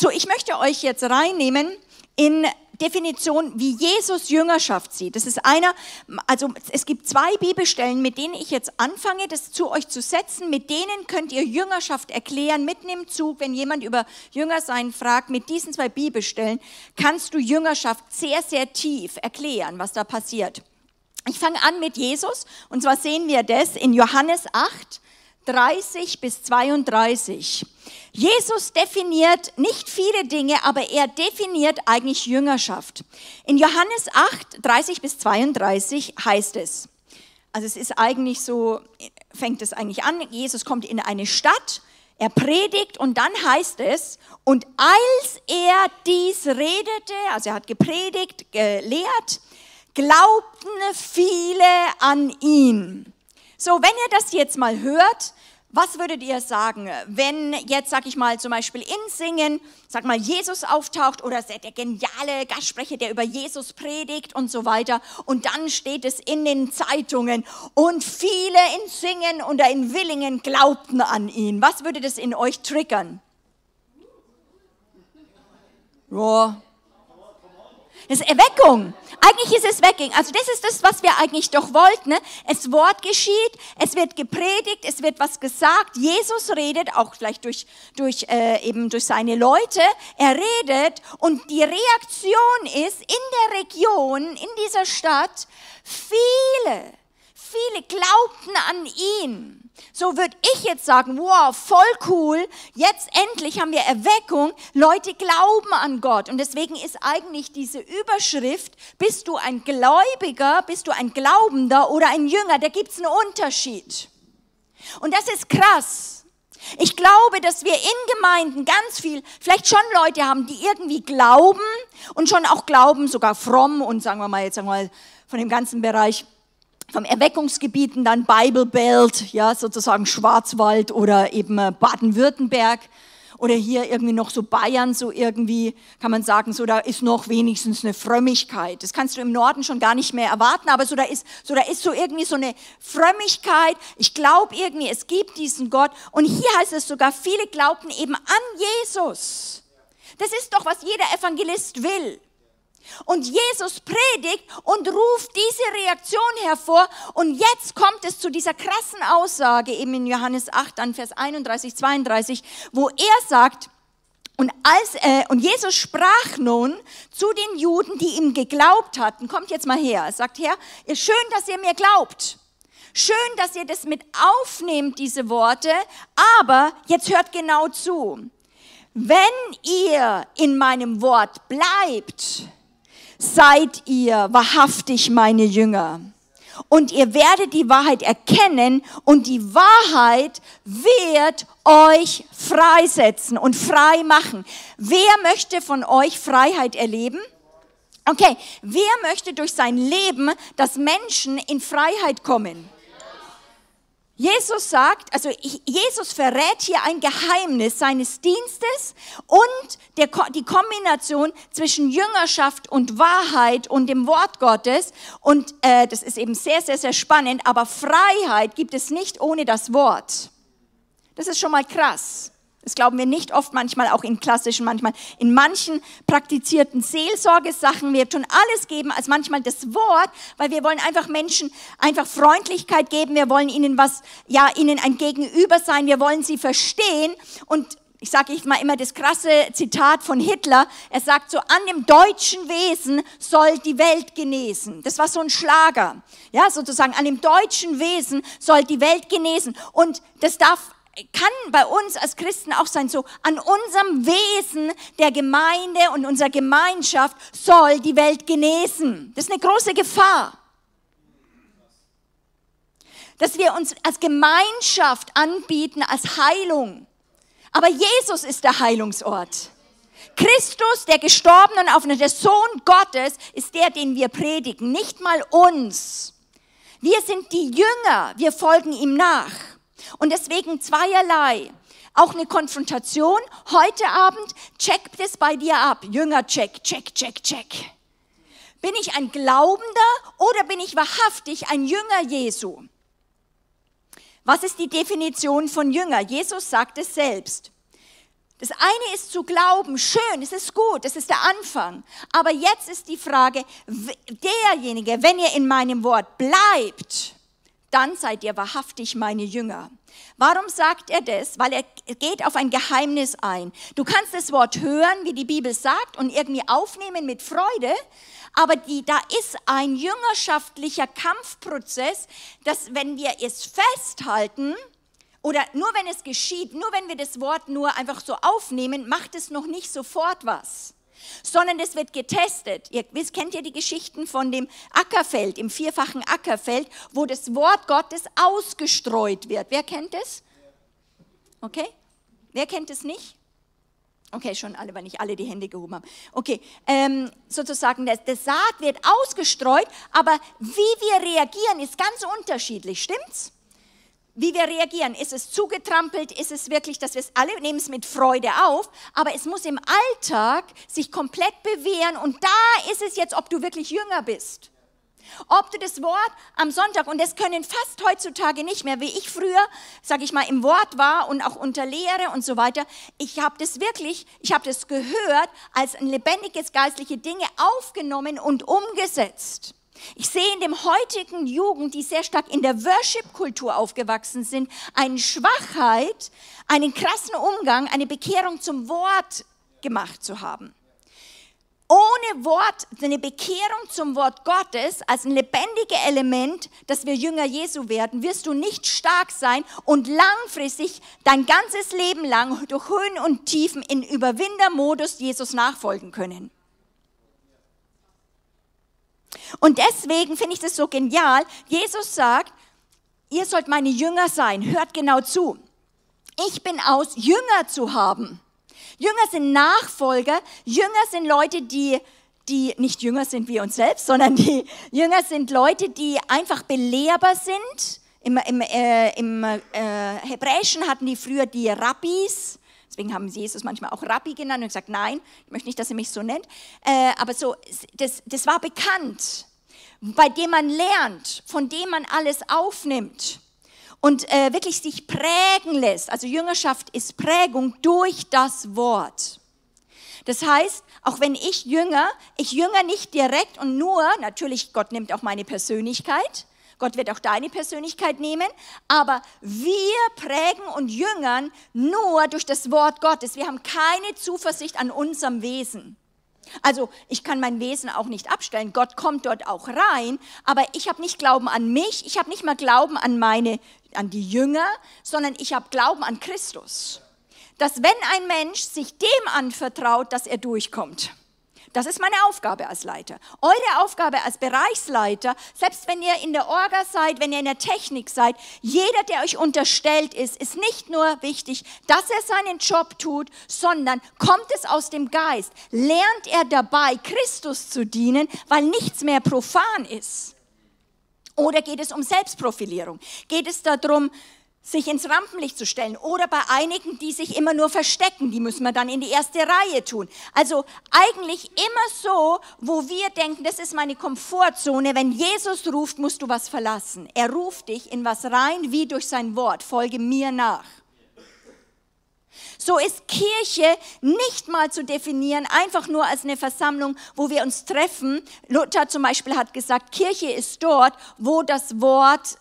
So, ich möchte euch jetzt reinnehmen in Definition, wie Jesus Jüngerschaft sieht. Das ist einer, also es gibt zwei Bibelstellen, mit denen ich jetzt anfange, das zu euch zu setzen. Mit denen könnt ihr Jüngerschaft erklären, mitten im Zug, wenn jemand über Jüngersein fragt. Mit diesen zwei Bibelstellen kannst du Jüngerschaft sehr, sehr tief erklären, was da passiert. Ich fange an mit Jesus und zwar sehen wir das in Johannes 8, 30 bis 32. Jesus definiert nicht viele Dinge, aber er definiert eigentlich Jüngerschaft. In Johannes 8, 30 bis 32 heißt es, also es ist eigentlich so, fängt es eigentlich an, Jesus kommt in eine Stadt, er predigt und dann heißt es, und als er dies redete, also er hat gepredigt, gelehrt, glaubten viele an ihn. So, wenn ihr das jetzt mal hört, was würdet ihr sagen, wenn jetzt, sag ich mal, zum Beispiel in Singen, sag mal, Jesus auftaucht oder der geniale Gastsprecher, der über Jesus predigt und so weiter und dann steht es in den Zeitungen und viele in Singen oder in Willingen glaubten an ihn. Was würde das in euch triggern? Ja, das ist Erweckung. Eigentlich ist es Wegging. Also das ist das, was wir eigentlich doch wollten. Ne? Es Wort geschieht, es wird gepredigt, es wird was gesagt. Jesus redet, auch vielleicht durch, durch, äh, eben durch seine Leute. Er redet und die Reaktion ist in der Region, in dieser Stadt, viele, viele glaubten an ihn. So würde ich jetzt sagen, wow, voll cool, jetzt endlich haben wir Erweckung, Leute glauben an Gott. Und deswegen ist eigentlich diese Überschrift, bist du ein Gläubiger, bist du ein Glaubender oder ein Jünger, da gibt es einen Unterschied. Und das ist krass. Ich glaube, dass wir in Gemeinden ganz viel, vielleicht schon Leute haben, die irgendwie glauben und schon auch glauben, sogar fromm und sagen wir mal jetzt sagen von dem ganzen Bereich vom Erweckungsgebieten dann Bible Belt, ja, sozusagen Schwarzwald oder eben äh, Baden-Württemberg oder hier irgendwie noch so Bayern, so irgendwie kann man sagen, so da ist noch wenigstens eine Frömmigkeit. Das kannst du im Norden schon gar nicht mehr erwarten, aber so da ist so da ist so irgendwie so eine Frömmigkeit. Ich glaube irgendwie, es gibt diesen Gott und hier heißt es sogar, viele glaubten eben an Jesus. Das ist doch was jeder Evangelist will. Und Jesus predigt und ruft diese Reaktion hervor. Und jetzt kommt es zu dieser krassen Aussage, eben in Johannes 8, an Vers 31, 32, wo er sagt, und, als, äh, und Jesus sprach nun zu den Juden, die ihm geglaubt hatten, kommt jetzt mal her, er sagt, Herr, schön, dass ihr mir glaubt. Schön, dass ihr das mit aufnehmt, diese Worte, aber jetzt hört genau zu. Wenn ihr in meinem Wort bleibt, seid ihr wahrhaftig meine Jünger. Und ihr werdet die Wahrheit erkennen und die Wahrheit wird euch freisetzen und frei machen. Wer möchte von euch Freiheit erleben? Okay, wer möchte durch sein Leben, dass Menschen in Freiheit kommen? Jesus sagt, also Jesus verrät hier ein Geheimnis seines Dienstes und der, die Kombination zwischen Jüngerschaft und Wahrheit und dem Wort Gottes. Und äh, das ist eben sehr, sehr, sehr spannend. Aber Freiheit gibt es nicht ohne das Wort. Das ist schon mal krass. Das glauben wir nicht oft, manchmal auch in klassischen, manchmal in manchen praktizierten Seelsorgesachen. Wir tun alles geben als manchmal das Wort, weil wir wollen einfach Menschen einfach Freundlichkeit geben. Wir wollen ihnen was, ja, ihnen ein Gegenüber sein. Wir wollen sie verstehen. Und ich sage ich mal immer das krasse Zitat von Hitler. Er sagt so, an dem deutschen Wesen soll die Welt genesen. Das war so ein Schlager. Ja, sozusagen, an dem deutschen Wesen soll die Welt genesen. Und das darf kann bei uns als Christen auch sein, so an unserem Wesen der Gemeinde und unserer Gemeinschaft soll die Welt genesen. Das ist eine große Gefahr. Dass wir uns als Gemeinschaft anbieten, als Heilung. Aber Jesus ist der Heilungsort. Christus, der gestorben und auf der Sohn Gottes, ist der, den wir predigen, nicht mal uns. Wir sind die Jünger, wir folgen ihm nach. Und deswegen zweierlei. Auch eine Konfrontation heute Abend, check das bei dir ab. Jünger, check, check, check, check. Bin ich ein Glaubender oder bin ich wahrhaftig ein Jünger Jesu? Was ist die Definition von Jünger? Jesus sagt es selbst. Das eine ist zu glauben, schön, es ist gut, es ist der Anfang. Aber jetzt ist die Frage, derjenige, wenn ihr in meinem Wort bleibt, dann seid ihr wahrhaftig meine Jünger. Warum sagt er das? Weil er geht auf ein Geheimnis ein. Du kannst das Wort hören, wie die Bibel sagt, und irgendwie aufnehmen mit Freude, aber die, da ist ein jüngerschaftlicher Kampfprozess, dass wenn wir es festhalten, oder nur wenn es geschieht, nur wenn wir das Wort nur einfach so aufnehmen, macht es noch nicht sofort was sondern es wird getestet. Ihr wisst, kennt ihr die Geschichten von dem Ackerfeld, im vierfachen Ackerfeld, wo das Wort Gottes ausgestreut wird. Wer kennt es? Okay? Wer kennt es nicht? Okay, schon alle, weil nicht alle die Hände gehoben haben. Okay, ähm, sozusagen, das, das Saat wird ausgestreut, aber wie wir reagieren, ist ganz unterschiedlich, stimmt's? Wie wir reagieren. Ist es zugetrampelt? Ist es wirklich, dass wir es alle nehmen es mit Freude auf? Aber es muss im Alltag sich komplett bewähren und da ist es jetzt, ob du wirklich jünger bist. Ob du das Wort am Sonntag, und das können fast heutzutage nicht mehr, wie ich früher, sage ich mal, im Wort war und auch unter Lehre und so weiter, ich habe das wirklich, ich habe das gehört, als ein lebendiges geistliche Dinge aufgenommen und umgesetzt. Ich sehe in dem heutigen Jugend, die sehr stark in der Worship-Kultur aufgewachsen sind, eine Schwachheit, einen krassen Umgang, eine Bekehrung zum Wort gemacht zu haben. Ohne Wort, eine Bekehrung zum Wort Gottes als ein lebendiges Element, dass wir Jünger Jesu werden, wirst du nicht stark sein und langfristig dein ganzes Leben lang durch Höhen und Tiefen in Überwindermodus Jesus nachfolgen können. Und deswegen finde ich das so genial. Jesus sagt, ihr sollt meine Jünger sein. Hört genau zu. Ich bin aus, Jünger zu haben. Jünger sind Nachfolger. Jünger sind Leute, die, die nicht Jünger sind wie uns selbst, sondern die Jünger sind Leute, die einfach belehrbar sind. Im, im, äh, im äh, Hebräischen hatten die früher die Rabbis. Deswegen haben sie Jesus manchmal auch Rabbi genannt und gesagt, nein, ich möchte nicht, dass er mich so nennt. Äh, aber so, das, das war bekannt, bei dem man lernt, von dem man alles aufnimmt und äh, wirklich sich prägen lässt. Also Jüngerschaft ist Prägung durch das Wort. Das heißt, auch wenn ich jünger, ich jünger nicht direkt und nur, natürlich, Gott nimmt auch meine Persönlichkeit, Gott wird auch deine Persönlichkeit nehmen, aber wir prägen und jüngern nur durch das Wort Gottes. Wir haben keine Zuversicht an unserem Wesen. Also ich kann mein Wesen auch nicht abstellen. Gott kommt dort auch rein, aber ich habe nicht Glauben an mich, ich habe nicht mal Glauben an meine, an die Jünger, sondern ich habe Glauben an Christus. Dass wenn ein Mensch sich dem anvertraut, dass er durchkommt. Das ist meine Aufgabe als Leiter. Eure Aufgabe als Bereichsleiter, selbst wenn ihr in der Orga seid, wenn ihr in der Technik seid, jeder, der euch unterstellt ist, ist nicht nur wichtig, dass er seinen Job tut, sondern kommt es aus dem Geist, lernt er dabei, Christus zu dienen, weil nichts mehr profan ist. Oder geht es um Selbstprofilierung? Geht es darum, sich ins Rampenlicht zu stellen. Oder bei einigen, die sich immer nur verstecken, die müssen wir dann in die erste Reihe tun. Also eigentlich immer so, wo wir denken, das ist meine Komfortzone. Wenn Jesus ruft, musst du was verlassen. Er ruft dich in was rein, wie durch sein Wort. Folge mir nach. So ist Kirche nicht mal zu definieren, einfach nur als eine Versammlung, wo wir uns treffen. Luther zum Beispiel hat gesagt, Kirche ist dort, wo das Wort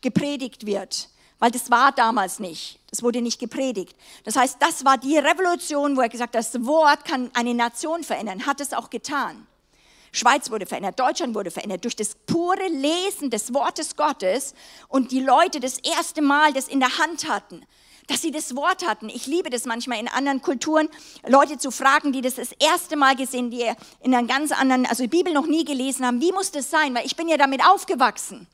gepredigt wird weil das war damals nicht. Das wurde nicht gepredigt. Das heißt, das war die Revolution, wo er gesagt hat, das Wort kann eine Nation verändern, hat es auch getan. Schweiz wurde verändert, Deutschland wurde verändert durch das pure Lesen des Wortes Gottes und die Leute das erste Mal das in der Hand hatten, dass sie das Wort hatten. Ich liebe das manchmal in anderen Kulturen, Leute zu fragen, die das das erste Mal gesehen, die in einer ganz anderen, also die Bibel noch nie gelesen haben. Wie muss das sein? Weil ich bin ja damit aufgewachsen.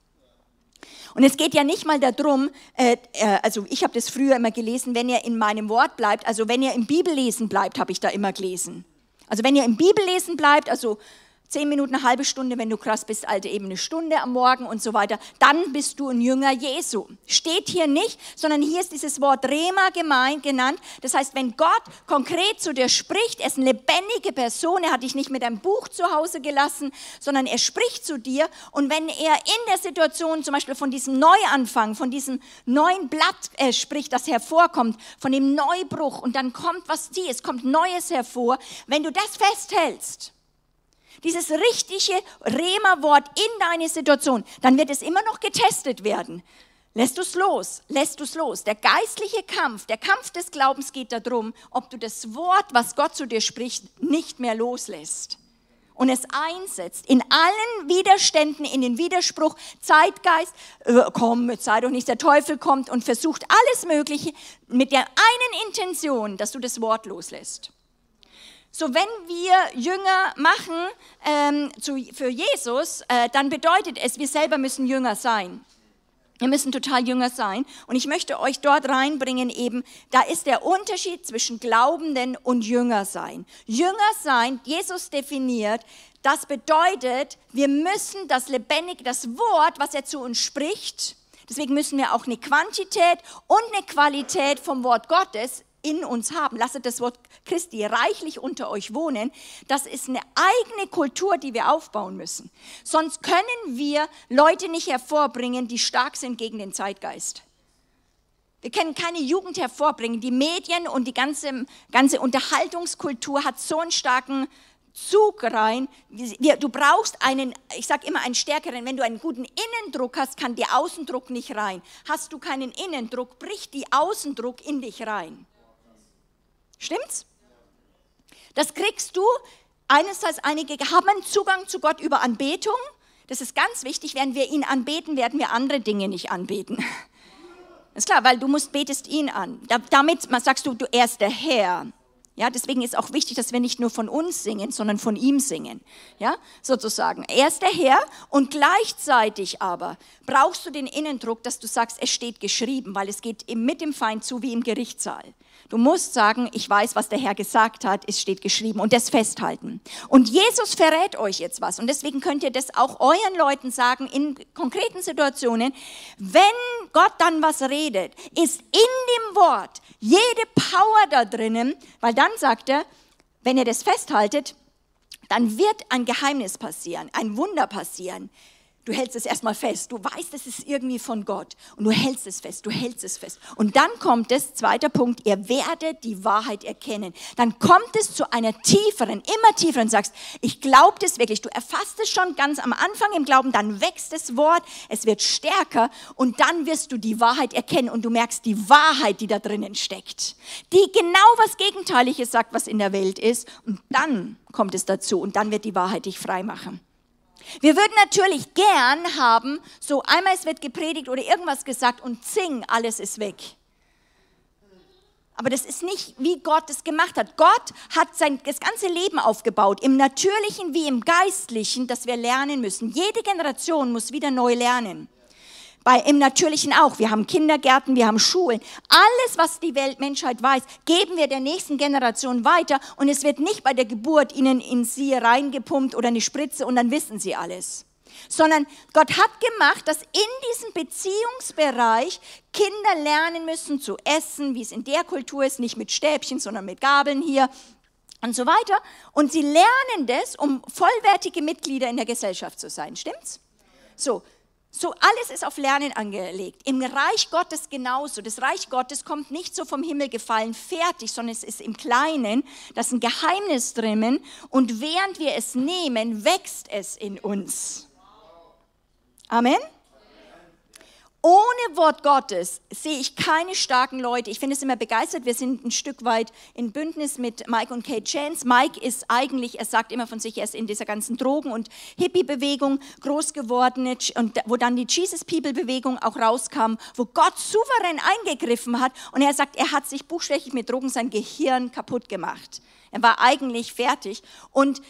Und es geht ja nicht mal darum, äh, äh, also ich habe das früher immer gelesen, wenn ihr in meinem Wort bleibt, also wenn ihr im Bibellesen bleibt, habe ich da immer gelesen. Also wenn ihr im Bibellesen bleibt, also Zehn Minuten, eine halbe Stunde, wenn du krass bist, alte eben eine Stunde am Morgen und so weiter. Dann bist du ein Jünger Jesu. Steht hier nicht, sondern hier ist dieses Wort Rema gemeint, genannt. Das heißt, wenn Gott konkret zu dir spricht, er ist eine lebendige Person, er hat dich nicht mit einem Buch zu Hause gelassen, sondern er spricht zu dir. Und wenn er in der Situation zum Beispiel von diesem Neuanfang, von diesem neuen Blatt äh, spricht, das hervorkommt, von dem Neubruch und dann kommt was die, es kommt Neues hervor. Wenn du das festhältst, dieses richtige Rema-Wort in deine Situation, dann wird es immer noch getestet werden. Lässt du es los? Lässt du es los? Der geistliche Kampf, der Kampf des Glaubens geht darum, ob du das Wort, was Gott zu dir spricht, nicht mehr loslässt und es einsetzt in allen Widerständen, in den Widerspruch, Zeitgeist, äh, komm, sei doch nicht, der Teufel kommt und versucht alles Mögliche mit der einen Intention, dass du das Wort loslässt. So, wenn wir Jünger machen ähm, zu, für Jesus, äh, dann bedeutet es, wir selber müssen Jünger sein. Wir müssen total Jünger sein. Und ich möchte euch dort reinbringen eben, da ist der Unterschied zwischen Glaubenden und Jünger sein. Jünger sein, Jesus definiert, das bedeutet, wir müssen das lebendige, das Wort, was er zu uns spricht, deswegen müssen wir auch eine Quantität und eine Qualität vom Wort Gottes in uns haben. Lasst das Wort Christi reichlich unter euch wohnen. Das ist eine eigene Kultur, die wir aufbauen müssen. Sonst können wir Leute nicht hervorbringen, die stark sind gegen den Zeitgeist. Wir können keine Jugend hervorbringen. Die Medien und die ganze, ganze Unterhaltungskultur hat so einen starken Zug rein. Du brauchst einen, ich sage immer einen stärkeren. Wenn du einen guten Innendruck hast, kann der Außendruck nicht rein. Hast du keinen Innendruck, bricht die Außendruck in dich rein. Stimmt's? Das kriegst du. Einerseits, einige haben Zugang zu Gott über Anbetung. Das ist ganz wichtig. Wenn wir ihn anbeten, werden wir andere Dinge nicht anbeten. ist klar, weil du musst, betest ihn an. Damit sagst du, du er ist der Herr. Ja, deswegen ist auch wichtig, dass wir nicht nur von uns singen, sondern von ihm singen. Ja, sozusagen. Er ist der Herr und gleichzeitig aber brauchst du den Innendruck, dass du sagst, es steht geschrieben, weil es geht mit dem Feind zu wie im Gerichtssaal. Du musst sagen, ich weiß, was der Herr gesagt hat, es steht geschrieben und das festhalten. Und Jesus verrät euch jetzt was und deswegen könnt ihr das auch euren Leuten sagen in konkreten Situationen. Wenn Gott dann was redet, ist in dem Wort jede Power da drinnen, weil dann sagt er, wenn ihr das festhaltet, dann wird ein Geheimnis passieren, ein Wunder passieren. Du hältst es erstmal fest. Du weißt, es ist irgendwie von Gott. Und du hältst es fest, du hältst es fest. Und dann kommt es, zweiter Punkt, ihr werdet die Wahrheit erkennen. Dann kommt es zu einer tieferen, immer tieferen, sagst, ich glaube das wirklich. Du erfasst es schon ganz am Anfang im Glauben, dann wächst das Wort, es wird stärker und dann wirst du die Wahrheit erkennen und du merkst die Wahrheit, die da drinnen steckt. Die genau was Gegenteiliges sagt, was in der Welt ist. Und dann kommt es dazu und dann wird die Wahrheit dich frei machen. Wir würden natürlich gern haben, so einmal es wird gepredigt oder irgendwas gesagt und zing, alles ist weg. Aber das ist nicht, wie Gott es gemacht hat. Gott hat sein das ganze Leben aufgebaut, im Natürlichen wie im Geistlichen, dass wir lernen müssen. Jede Generation muss wieder neu lernen. Bei, Im Natürlichen auch. Wir haben Kindergärten, wir haben Schulen. Alles, was die Welt, Menschheit weiß, geben wir der nächsten Generation weiter. Und es wird nicht bei der Geburt ihnen in sie reingepumpt oder eine Spritze und dann wissen sie alles. Sondern Gott hat gemacht, dass in diesem Beziehungsbereich Kinder lernen müssen zu essen, wie es in der Kultur ist, nicht mit Stäbchen, sondern mit Gabeln hier und so weiter. Und sie lernen das, um vollwertige Mitglieder in der Gesellschaft zu sein. Stimmt's? So, so alles ist auf Lernen angelegt. Im Reich Gottes genauso. Das Reich Gottes kommt nicht so vom Himmel gefallen, fertig, sondern es ist im Kleinen. Das ist ein Geheimnis drinnen. Und während wir es nehmen, wächst es in uns. Amen. Ohne Wort Gottes sehe ich keine starken Leute. Ich finde es immer begeistert. Wir sind ein Stück weit in Bündnis mit Mike und Kate Chance. Mike ist eigentlich, er sagt immer von sich, er ist in dieser ganzen Drogen- und Hippie-Bewegung groß geworden, und wo dann die Jesus People-Bewegung auch rauskam, wo Gott souverän eingegriffen hat. Und er sagt, er hat sich buchstäblich mit Drogen sein Gehirn kaputt gemacht. Er war eigentlich fertig. Und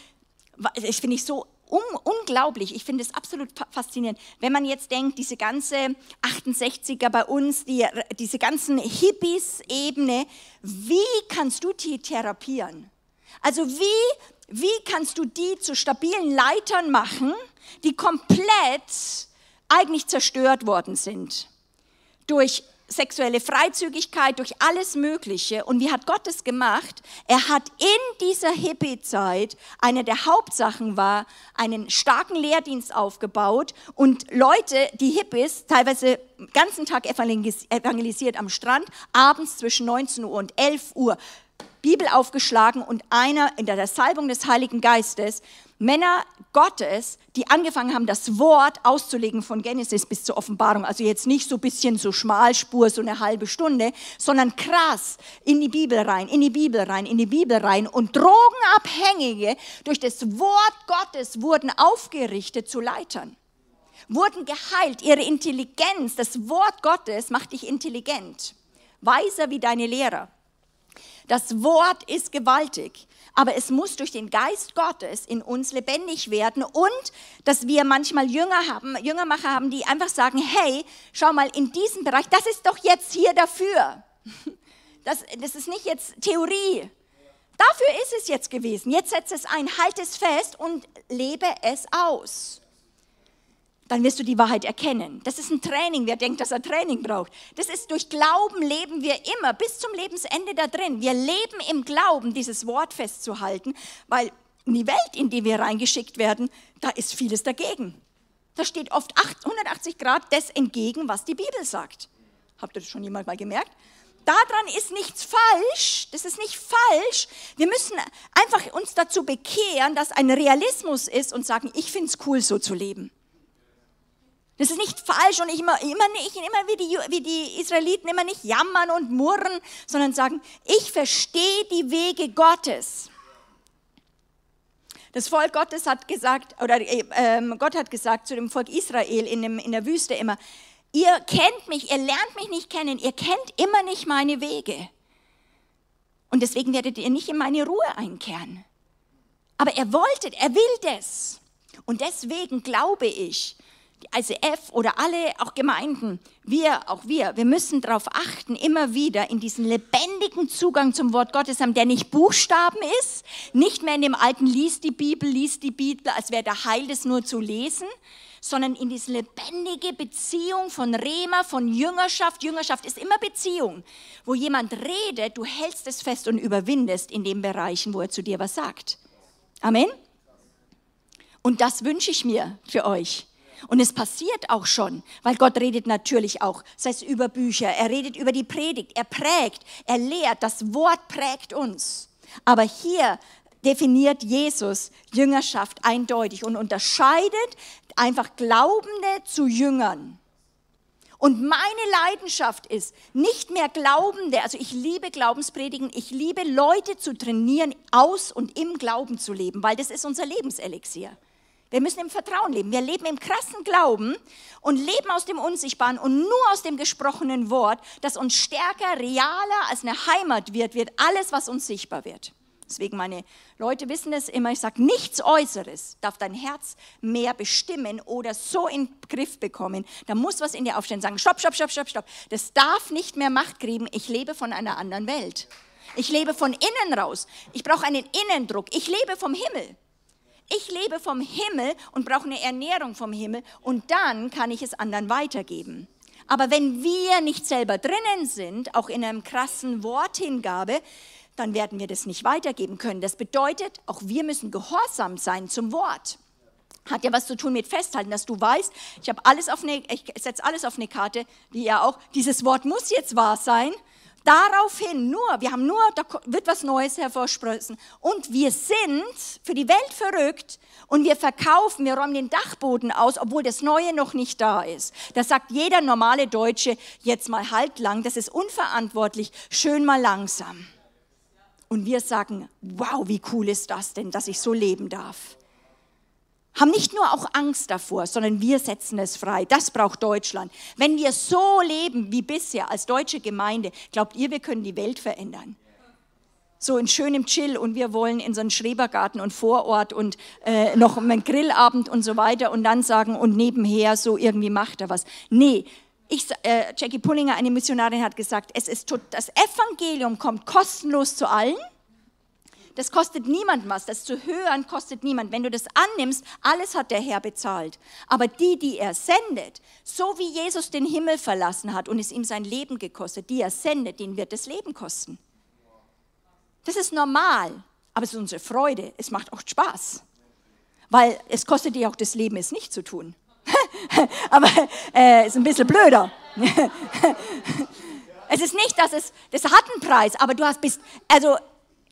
ich finde ich so um, unglaublich. Ich finde es absolut faszinierend. Wenn man jetzt denkt, diese ganze 68er bei uns, die, diese ganzen Hippies-Ebene, wie kannst du die therapieren? Also wie, wie kannst du die zu stabilen Leitern machen, die komplett eigentlich zerstört worden sind? Durch sexuelle Freizügigkeit, durch alles Mögliche. Und wie hat Gott es gemacht? Er hat in dieser Hippie-Zeit, eine der Hauptsachen war, einen starken Lehrdienst aufgebaut und Leute, die Hippies, teilweise ganzen Tag evangelisiert am Strand, abends zwischen 19 Uhr und 11 Uhr Bibel aufgeschlagen und einer in der Salbung des Heiligen Geistes Männer Gottes, die angefangen haben, das Wort auszulegen von Genesis bis zur Offenbarung. Also jetzt nicht so ein bisschen so Schmalspur, so eine halbe Stunde, sondern krass in die Bibel rein, in die Bibel rein, in die Bibel rein. Und Drogenabhängige durch das Wort Gottes wurden aufgerichtet zu Leitern, wurden geheilt. Ihre Intelligenz, das Wort Gottes macht dich intelligent, weiser wie deine Lehrer. Das Wort ist gewaltig, aber es muss durch den Geist Gottes in uns lebendig werden und dass wir manchmal Jünger haben, Jüngermacher haben, die einfach sagen, hey, schau mal, in diesem Bereich, das ist doch jetzt hier dafür. Das, das ist nicht jetzt Theorie. Dafür ist es jetzt gewesen. Jetzt setze es ein, halte es fest und lebe es aus dann wirst du die Wahrheit erkennen. Das ist ein Training. Wer denkt, dass er Training braucht? Das ist durch Glauben leben wir immer bis zum Lebensende da drin. Wir leben im Glauben, dieses Wort festzuhalten, weil in die Welt, in die wir reingeschickt werden, da ist vieles dagegen. Da steht oft 180 Grad das entgegen, was die Bibel sagt. Habt ihr das schon jemand mal gemerkt? Daran ist nichts falsch, das ist nicht falsch. Wir müssen einfach uns dazu bekehren, dass ein Realismus ist und sagen, ich finde es cool, so zu leben. Das ist nicht falsch und ich immer, immer nicht, immer wie die, wie die Israeliten immer nicht jammern und murren, sondern sagen, ich verstehe die Wege Gottes. Das Volk Gottes hat gesagt, oder äh, Gott hat gesagt zu dem Volk Israel in, dem, in der Wüste immer, ihr kennt mich, ihr lernt mich nicht kennen, ihr kennt immer nicht meine Wege. Und deswegen werdet ihr nicht in meine Ruhe einkehren. Aber er wollte, er will das. Und deswegen glaube ich, ICF oder alle auch Gemeinden, wir, auch wir, wir müssen darauf achten, immer wieder in diesen lebendigen Zugang zum Wort Gottes haben, der nicht Buchstaben ist, nicht mehr in dem alten liest die Bibel, liest die Bibel, als wäre der Heil das nur zu lesen, sondern in diese lebendige Beziehung von Rema, von Jüngerschaft. Jüngerschaft ist immer Beziehung, wo jemand redet, du hältst es fest und überwindest in den Bereichen, wo er zu dir was sagt. Amen. Und das wünsche ich mir für euch und es passiert auch schon, weil Gott redet natürlich auch, sei es über Bücher, er redet über die Predigt, er prägt, er lehrt, das Wort prägt uns. Aber hier definiert Jesus Jüngerschaft eindeutig und unterscheidet einfach Glaubende zu Jüngern. Und meine Leidenschaft ist, nicht mehr Glaubende, also ich liebe Glaubenspredigen, ich liebe Leute zu trainieren, aus und im Glauben zu leben, weil das ist unser Lebenselixier. Wir müssen im Vertrauen leben. Wir leben im krassen Glauben und leben aus dem Unsichtbaren und nur aus dem gesprochenen Wort, das uns stärker, realer als eine Heimat wird, wird alles, was uns sichtbar wird. Deswegen meine Leute wissen es immer, ich sage, nichts Äußeres darf dein Herz mehr bestimmen oder so in den Griff bekommen. Da muss was in dir aufstehen, sagen, stopp, stopp, stopp, stopp, stopp. Das darf nicht mehr Macht kriegen. Ich lebe von einer anderen Welt. Ich lebe von innen raus. Ich brauche einen Innendruck. Ich lebe vom Himmel. Ich lebe vom Himmel und brauche eine Ernährung vom Himmel und dann kann ich es anderen weitergeben. Aber wenn wir nicht selber drinnen sind, auch in einem krassen Worthingabe, dann werden wir das nicht weitergeben können. Das bedeutet, auch wir müssen gehorsam sein zum Wort. Hat ja was zu tun mit Festhalten, dass du weißt, ich ich setze alles auf eine Karte, wie ja auch, dieses Wort muss jetzt wahr sein Daraufhin nur, wir haben nur, da wird was Neues hervorsprößen. Und wir sind für die Welt verrückt und wir verkaufen, wir räumen den Dachboden aus, obwohl das Neue noch nicht da ist. Da sagt jeder normale Deutsche jetzt mal halt lang, das ist unverantwortlich, schön mal langsam. Und wir sagen, wow, wie cool ist das denn, dass ich so leben darf haben nicht nur auch Angst davor, sondern wir setzen es frei. Das braucht Deutschland. Wenn wir so leben wie bisher als deutsche Gemeinde, glaubt ihr, wir können die Welt verändern? So in schönem Chill und wir wollen in so einen Schrebergarten und Vorort und äh, noch einen Grillabend und so weiter und dann sagen und nebenher so irgendwie macht er was. Nee, ich, äh, Jackie Pullinger, eine Missionarin, hat gesagt, es ist tot, das Evangelium kommt kostenlos zu allen Das kostet niemand was. Das zu hören kostet niemand. Wenn du das annimmst, alles hat der Herr bezahlt. Aber die, die er sendet, so wie Jesus den Himmel verlassen hat und es ihm sein Leben gekostet, die er sendet, denen wird das Leben kosten. Das ist normal, aber es ist unsere Freude. Es macht auch Spaß, weil es kostet dir auch das Leben, es nicht zu tun. aber äh, ist ein bisschen blöder. es ist nicht, dass es, das hat einen Preis, aber du hast bist, also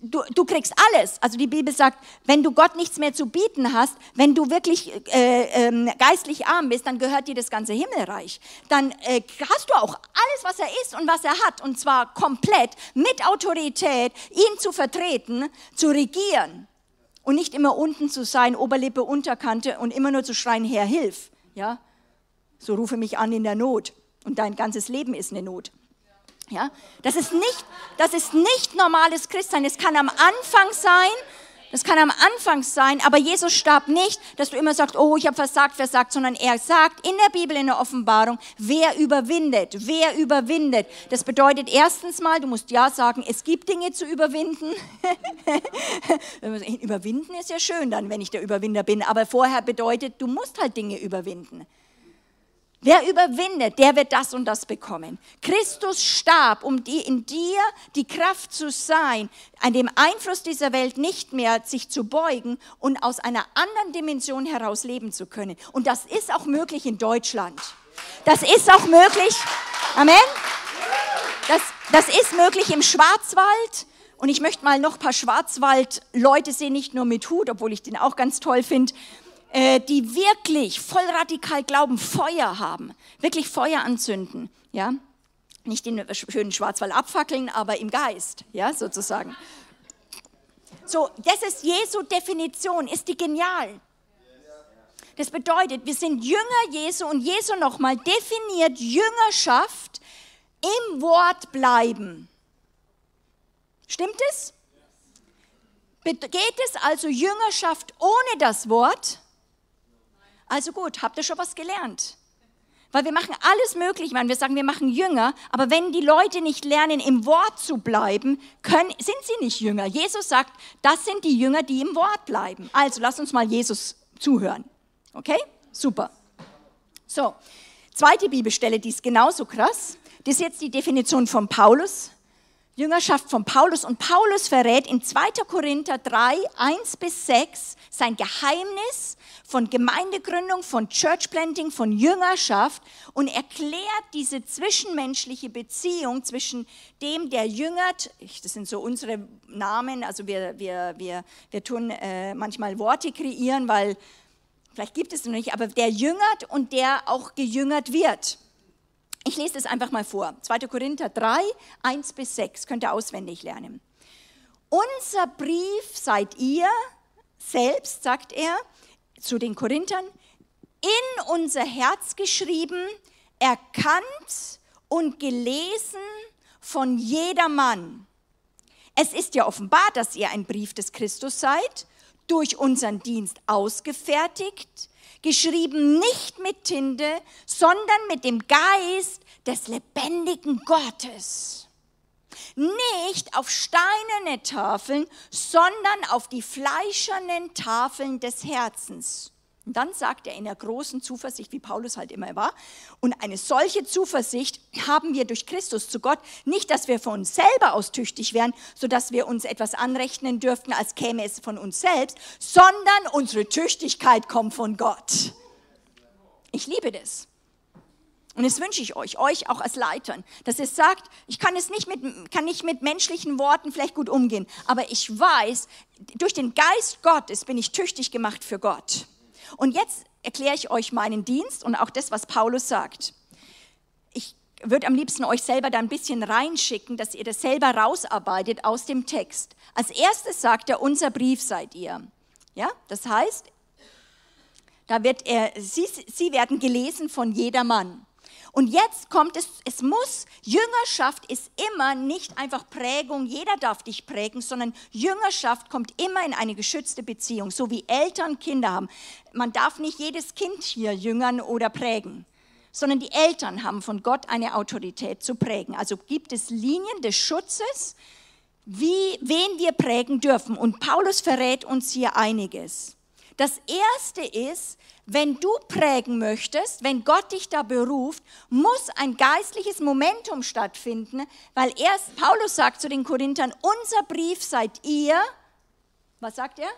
du, du kriegst alles. Also die Bibel sagt, wenn du Gott nichts mehr zu bieten hast, wenn du wirklich äh, äh, geistlich arm bist, dann gehört dir das ganze Himmelreich. Dann äh, hast du auch alles, was er ist und was er hat, und zwar komplett mit Autorität, ihn zu vertreten, zu regieren und nicht immer unten zu sein, Oberlippe, Unterkante und immer nur zu schreien, Herr, hilf. Ja, so rufe mich an in der Not und dein ganzes Leben ist eine Not. Ja, das ist nicht, das ist nicht normales Christsein. Es kann am Anfang sein, das kann am Anfang sein, aber Jesus starb nicht, dass du immer sagst, oh, ich habe versagt, versagt, sondern er sagt in der Bibel, in der Offenbarung, wer überwindet, wer überwindet. Das bedeutet erstens mal, du musst ja sagen, es gibt Dinge zu überwinden. überwinden ist ja schön dann, wenn ich der Überwinder bin, aber vorher bedeutet, du musst halt Dinge überwinden. Wer überwindet, der wird das und das bekommen. Christus starb, um die, in dir die Kraft zu sein, an dem Einfluss dieser Welt nicht mehr sich zu beugen und aus einer anderen Dimension heraus leben zu können. Und das ist auch möglich in Deutschland. Das ist auch möglich. Amen. Das, das ist möglich im Schwarzwald. Und ich möchte mal noch ein paar Schwarzwald-Leute sehen, nicht nur mit Hut, obwohl ich den auch ganz toll finde äh, die wirklich voll radikal glauben, Feuer haben, wirklich Feuer anzünden, ja, nicht den schönen Schwarzwald abfackeln, aber im Geist, ja, sozusagen. So, das ist Jesu Definition, ist die genial. Das bedeutet, wir sind Jünger Jesu und Jesu nochmal definiert Jüngerschaft im Wort bleiben. Stimmt es? Geht es also Jüngerschaft ohne das Wort? Also gut, habt ihr schon was gelernt? Weil wir machen alles möglich, man. Wir sagen, wir machen Jünger, aber wenn die Leute nicht lernen, im Wort zu bleiben, können, sind sie nicht Jünger. Jesus sagt, das sind die Jünger, die im Wort bleiben. Also lass uns mal Jesus zuhören. Okay? Super. So, zweite Bibelstelle, die ist genauso krass. Das ist jetzt die Definition von Paulus. Jüngerschaft von Paulus. Und Paulus verrät in 2. Korinther 3, 1 bis 6 sein Geheimnis von Gemeindegründung, von Church Planting, von Jüngerschaft und erklärt diese zwischenmenschliche Beziehung zwischen dem, der jüngert, das sind so unsere Namen, also wir, wir, wir, wir tun äh, manchmal Worte kreieren, weil vielleicht gibt es noch nicht, aber der jüngert und der auch gejüngert wird. Ich lese das einfach mal vor. 2. Korinther 3, 1 bis 6, könnt ihr auswendig lernen. Unser Brief seid ihr selbst, sagt er, zu den Korinthern, in unser Herz geschrieben, erkannt und gelesen von jedermann. Es ist ja offenbar, dass ihr ein Brief des Christus seid, durch unseren Dienst ausgefertigt, geschrieben nicht mit Tinte, sondern mit dem Geist des lebendigen Gottes nicht auf steinerne Tafeln, sondern auf die fleischernen Tafeln des Herzens. Und dann sagt er in der großen Zuversicht, wie Paulus halt immer war, und eine solche Zuversicht haben wir durch Christus zu Gott, nicht, dass wir von uns selber aus tüchtig wären, sodass wir uns etwas anrechnen dürften, als käme es von uns selbst, sondern unsere Tüchtigkeit kommt von Gott. Ich liebe das. Und das wünsche ich euch, euch auch als Leitern, dass ihr sagt, ich kann es nicht mit, kann nicht mit menschlichen Worten vielleicht gut umgehen, aber ich weiß, durch den Geist Gottes bin ich tüchtig gemacht für Gott. Und jetzt erkläre ich euch meinen Dienst und auch das, was Paulus sagt. Ich würde am liebsten euch selber da ein bisschen reinschicken, dass ihr das selber rausarbeitet aus dem Text. Als erstes sagt er, unser Brief seid ihr. Ja, das heißt, da wird er, sie, sie werden gelesen von jedermann. Und jetzt kommt es, es muss, Jüngerschaft ist immer nicht einfach Prägung, jeder darf dich prägen, sondern Jüngerschaft kommt immer in eine geschützte Beziehung, so wie Eltern Kinder haben. Man darf nicht jedes Kind hier jüngern oder prägen, sondern die Eltern haben von Gott eine Autorität zu prägen. Also gibt es Linien des Schutzes, wie, wen wir prägen dürfen. Und Paulus verrät uns hier einiges. Das erste ist, wenn du prägen möchtest, wenn Gott dich da beruft, muss ein geistliches Momentum stattfinden, weil erst Paulus sagt zu den Korinthern, unser Brief seid ihr, was sagt er?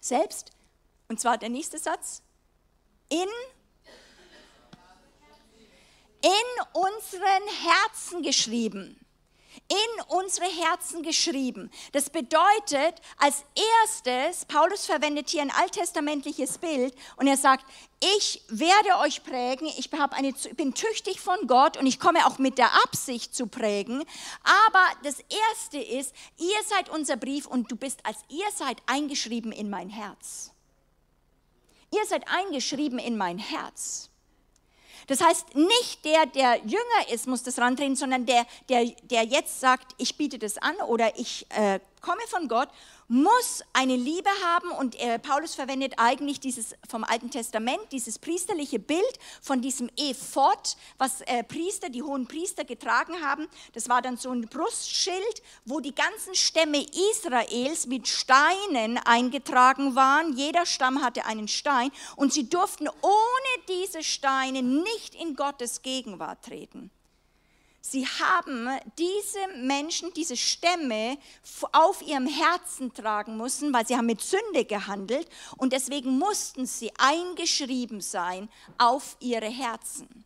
Selbst. Und zwar der nächste Satz. In, in unseren Herzen geschrieben in unsere Herzen geschrieben. Das bedeutet, als erstes, Paulus verwendet hier ein alttestamentliches Bild und er sagt, ich werde euch prägen, ich eine, bin tüchtig von Gott und ich komme auch mit der Absicht zu prägen. Aber das Erste ist, ihr seid unser Brief und du bist als ihr seid eingeschrieben in mein Herz. Ihr seid eingeschrieben in mein Herz. Das heißt, nicht der, der jünger ist, muss das rantreten, sondern der, der, der jetzt sagt, ich biete das an oder ich äh, komme von Gott muss eine Liebe haben und äh, Paulus verwendet eigentlich dieses vom Alten Testament, dieses priesterliche Bild von diesem Ephod, was äh, Priester, die hohen Priester getragen haben. Das war dann so ein Brustschild, wo die ganzen Stämme Israels mit Steinen eingetragen waren. Jeder Stamm hatte einen Stein und sie durften ohne diese Steine nicht in Gottes Gegenwart treten. Sie haben diese Menschen, diese Stämme auf ihrem Herzen tragen müssen, weil sie haben mit Sünde gehandelt und deswegen mussten sie eingeschrieben sein auf ihre Herzen.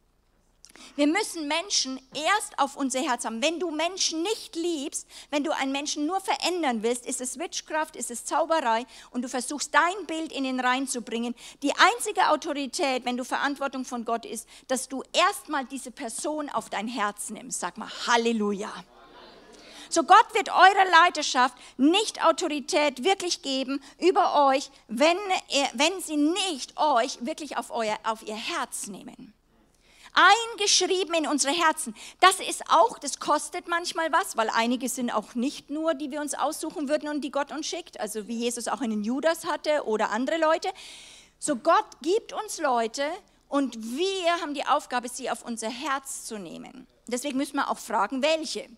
Wir müssen Menschen erst auf unser Herz haben. Wenn du Menschen nicht liebst, wenn du einen Menschen nur verändern willst, ist es Witchcraft, ist es Zauberei und du versuchst dein Bild in den Rein zu bringen. Die einzige Autorität, wenn du Verantwortung von Gott ist, dass du erstmal diese Person auf dein Herz nimmst. Sag mal Halleluja. So Gott wird eurer Leiterschaft nicht Autorität wirklich geben über euch, wenn, er, wenn sie nicht euch wirklich auf, euer, auf ihr Herz nehmen eingeschrieben in unsere Herzen. Das ist auch, das kostet manchmal was, weil einige sind auch nicht nur, die wir uns aussuchen würden und die Gott uns schickt, also wie Jesus auch einen Judas hatte oder andere Leute. So Gott gibt uns Leute und wir haben die Aufgabe, sie auf unser Herz zu nehmen. Deswegen müssen wir auch fragen, welche.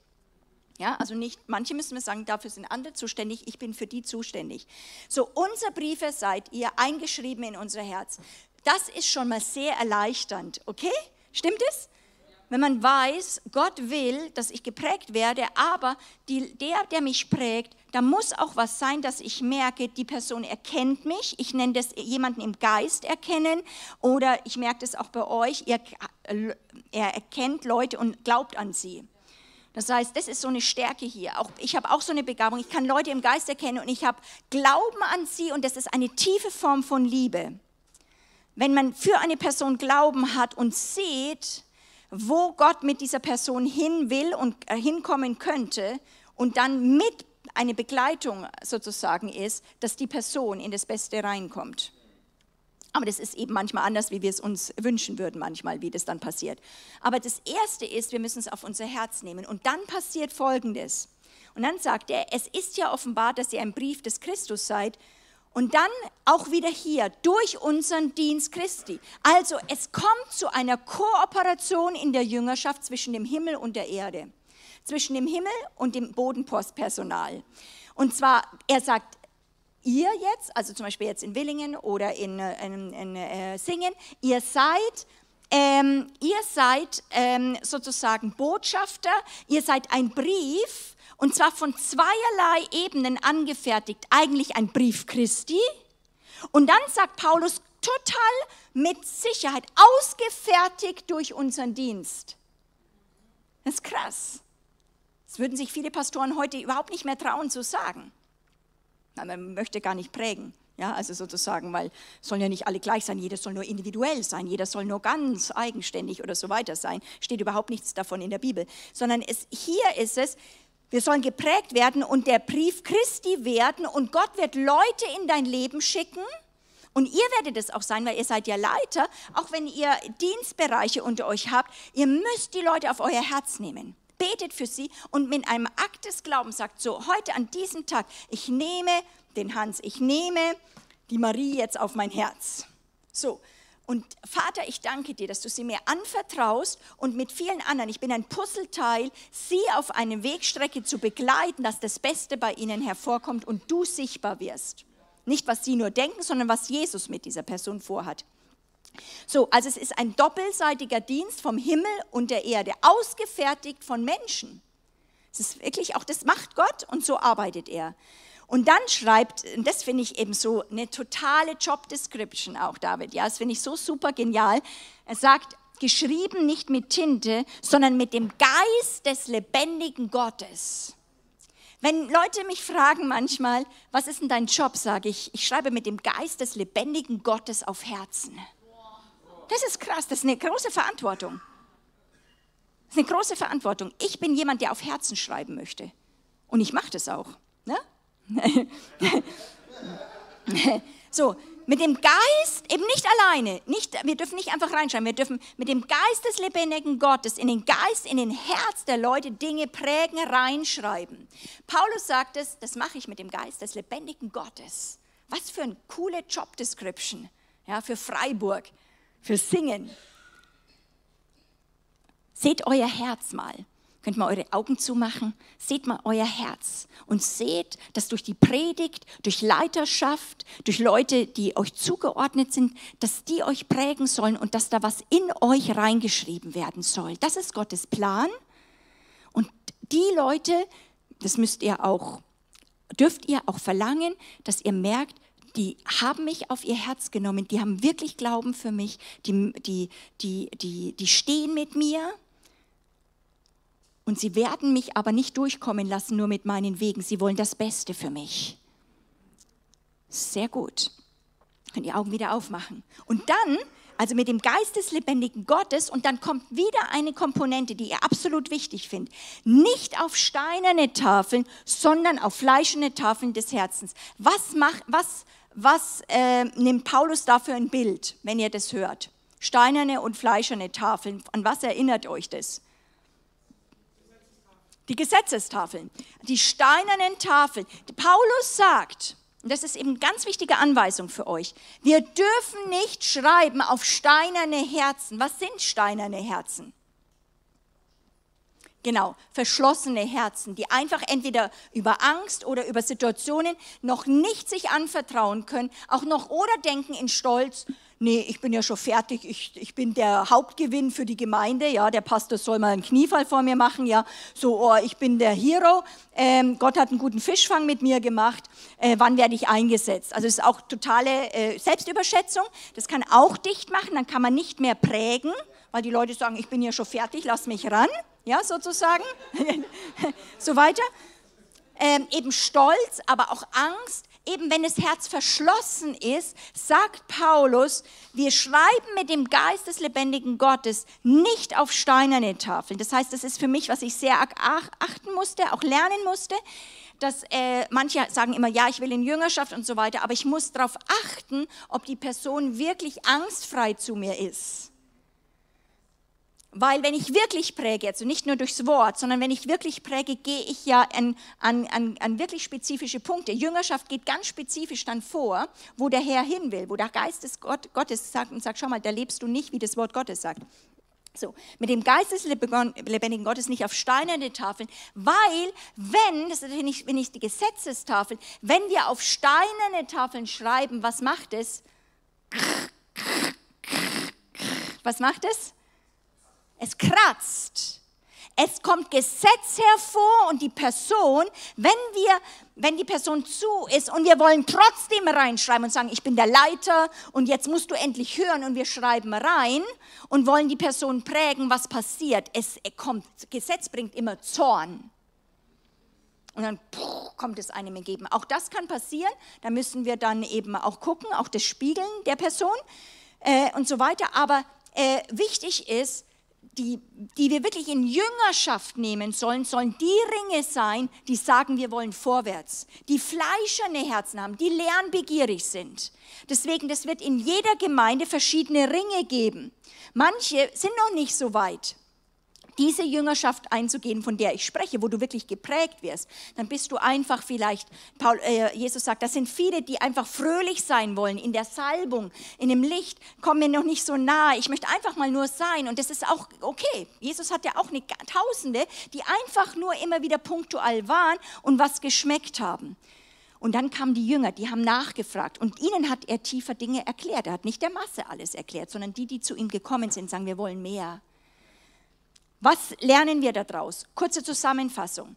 Ja, also nicht, manche müssen wir sagen, dafür sind andere zuständig, ich bin für die zuständig. So, unser Briefe seid ihr eingeschrieben in unser Herz. Das ist schon mal sehr erleichternd, okay? Stimmt es? Wenn man weiß, Gott will, dass ich geprägt werde, aber die, der, der mich prägt, da muss auch was sein, dass ich merke, die Person erkennt mich. Ich nenne das jemanden im Geist erkennen oder ich merke das auch bei euch, ihr, er erkennt Leute und glaubt an sie. Das heißt, das ist so eine Stärke hier. Auch, ich habe auch so eine Begabung. Ich kann Leute im Geist erkennen und ich habe Glauben an sie und das ist eine tiefe Form von Liebe wenn man für eine Person Glauben hat und sieht, wo Gott mit dieser Person hin will und äh, hinkommen könnte und dann mit eine Begleitung sozusagen ist, dass die Person in das Beste reinkommt. Aber das ist eben manchmal anders, wie wir es uns wünschen würden, manchmal, wie das dann passiert. Aber das Erste ist, wir müssen es auf unser Herz nehmen. Und dann passiert Folgendes. Und dann sagt er, es ist ja offenbar, dass ihr ein Brief des Christus seid, und dann auch wieder hier durch unseren Dienst Christi. Also es kommt zu einer Kooperation in der Jüngerschaft zwischen dem Himmel und der Erde, zwischen dem Himmel und dem Bodenpostpersonal. Und zwar, er sagt, ihr jetzt, also zum Beispiel jetzt in Willingen oder in, äh, in, in äh, Singen, ihr seid ähm, ihr seid ähm, sozusagen Botschafter, ihr seid ein Brief, und zwar von zweierlei Ebenen angefertigt. Eigentlich ein Brief Christi. Und dann sagt Paulus total mit Sicherheit, ausgefertigt durch unseren Dienst. Das ist krass. Das würden sich viele Pastoren heute überhaupt nicht mehr trauen zu sagen. Man möchte gar nicht prägen. Ja, also sozusagen, weil sollen ja nicht alle gleich sein, jeder soll nur individuell sein, jeder soll nur ganz eigenständig oder so weiter sein. Steht überhaupt nichts davon in der Bibel. Sondern es, hier ist es, wir sollen geprägt werden und der Brief Christi werden und Gott wird Leute in dein Leben schicken. Und ihr werdet es auch sein, weil ihr seid ja Leiter, auch wenn ihr Dienstbereiche unter euch habt. Ihr müsst die Leute auf euer Herz nehmen. Betet für sie und mit einem Akt des Glaubens sagt so, heute an diesem Tag, ich nehme den Hans, ich nehme die Marie jetzt auf mein Herz. So, Und Vater, ich danke dir, dass du sie mir anvertraust und mit vielen anderen, ich bin ein Puzzleteil, sie auf eine Wegstrecke zu begleiten, dass das Beste bei ihnen hervorkommt und du sichtbar wirst. Nicht, was sie nur denken, sondern was Jesus mit dieser Person vorhat. So, also es ist ein doppelseitiger Dienst vom Himmel und der Erde, ausgefertigt von Menschen. Es ist wirklich auch, das macht Gott und so arbeitet er. Und dann schreibt, das finde ich eben so eine totale Job Description auch, David, ja, das finde ich so super genial. Er sagt, geschrieben nicht mit Tinte, sondern mit dem Geist des lebendigen Gottes. Wenn Leute mich fragen manchmal, was ist denn dein Job, sage ich, ich schreibe mit dem Geist des lebendigen Gottes auf Herzen. Das ist krass, das ist eine große Verantwortung. Das ist eine große Verantwortung. Ich bin jemand, der auf Herzen schreiben möchte. Und ich mache das auch. So, mit dem Geist, eben nicht alleine, nicht, wir dürfen nicht einfach reinschreiben, wir dürfen mit dem Geist des lebendigen Gottes in den Geist, in den Herz der Leute Dinge prägen, reinschreiben. Paulus sagt es, das mache ich mit dem Geist des lebendigen Gottes. Was für eine coole Job Description ja, für Freiburg, für Singen. Seht euer Herz mal. Könnt mal eure Augen zumachen, seht mal euer Herz und seht, dass durch die Predigt, durch Leiterschaft, durch Leute, die euch zugeordnet sind, dass die euch prägen sollen und dass da was in euch reingeschrieben werden soll. Das ist Gottes Plan. Und die Leute, das müsst ihr auch, dürft ihr auch verlangen, dass ihr merkt, die haben mich auf ihr Herz genommen, die haben wirklich Glauben für mich, die, die, die, die, die stehen mit mir und sie werden mich aber nicht durchkommen lassen, nur mit meinen Wegen. Sie wollen das Beste für mich. Sehr gut. Könnt ihr Augen wieder aufmachen. Und dann, also mit dem Geist des lebendigen Gottes, und dann kommt wieder eine Komponente, die ihr absolut wichtig findet. Nicht auf steinerne Tafeln, sondern auf fleischende Tafeln des Herzens. Was, macht, was, was äh, nimmt Paulus da für ein Bild, wenn ihr das hört? Steinerne und fleischerne Tafeln. An was erinnert euch das? Die Gesetzestafeln, die steinernen Tafeln. Paulus sagt, und das ist eben eine ganz wichtige Anweisung für euch, wir dürfen nicht schreiben auf steinerne Herzen. Was sind steinerne Herzen? Genau, verschlossene Herzen, die einfach entweder über Angst oder über Situationen noch nicht sich anvertrauen können, auch noch oder denken in Stolz, nee, ich bin ja schon fertig, ich, ich bin der Hauptgewinn für die Gemeinde, ja, der Pastor soll mal einen Kniefall vor mir machen, ja, so, oh, ich bin der Hero, ähm, Gott hat einen guten Fischfang mit mir gemacht, äh, wann werde ich eingesetzt? Also es ist auch totale äh, Selbstüberschätzung, das kann auch dicht machen, dann kann man nicht mehr prägen, weil die Leute sagen, ich bin ja schon fertig, lass mich ran, ja, sozusagen, so weiter. Ähm, eben Stolz, aber auch Angst, eben wenn das Herz verschlossen ist, sagt Paulus, wir schreiben mit dem Geist des lebendigen Gottes nicht auf steinerne Tafeln. Das heißt, das ist für mich, was ich sehr achten musste, auch lernen musste, dass äh, manche sagen immer, ja, ich will in Jüngerschaft und so weiter, aber ich muss darauf achten, ob die Person wirklich angstfrei zu mir ist. Weil wenn ich wirklich präge, also nicht nur durchs Wort, sondern wenn ich wirklich präge, gehe ich ja an, an, an, an wirklich spezifische Punkte. Jüngerschaft geht ganz spezifisch dann vor, wo der Herr hin will, wo der Geist des Gott, Gottes sagt und sagt, schau mal, da lebst du nicht, wie das Wort Gottes sagt. So, mit dem Geist des lebendigen Gottes nicht auf steinerne Tafeln, weil wenn, das ist natürlich nicht die Gesetzestafel, wenn wir auf steinerne Tafeln schreiben, was macht es? Was macht es? Es kratzt. Es kommt Gesetz hervor und die Person, wenn wir, wenn die Person zu ist und wir wollen trotzdem reinschreiben und sagen, ich bin der Leiter und jetzt musst du endlich hören und wir schreiben rein und wollen die Person prägen, was passiert. Es kommt, Gesetz bringt immer Zorn. Und dann puh, kommt es einem entgegen. Auch das kann passieren. Da müssen wir dann eben auch gucken, auch das Spiegeln der Person äh, und so weiter. Aber äh, wichtig ist, die, die wir wirklich in Jüngerschaft nehmen sollen, sollen die Ringe sein, die sagen, wir wollen vorwärts, die fleischerne Herzen haben, die lernbegierig sind. Deswegen, das wird in jeder Gemeinde verschiedene Ringe geben. Manche sind noch nicht so weit. Diese Jüngerschaft einzugehen, von der ich spreche, wo du wirklich geprägt wirst, dann bist du einfach vielleicht, Paul, äh, Jesus sagt, das sind viele, die einfach fröhlich sein wollen in der Salbung, in dem Licht, kommen mir noch nicht so nahe, ich möchte einfach mal nur sein und das ist auch okay. Jesus hat ja auch eine Tausende, die einfach nur immer wieder punktuell waren und was geschmeckt haben. Und dann kamen die Jünger, die haben nachgefragt und ihnen hat er tiefer Dinge erklärt. Er hat nicht der Masse alles erklärt, sondern die, die zu ihm gekommen sind, sagen, wir wollen mehr. Was lernen wir daraus? Kurze Zusammenfassung.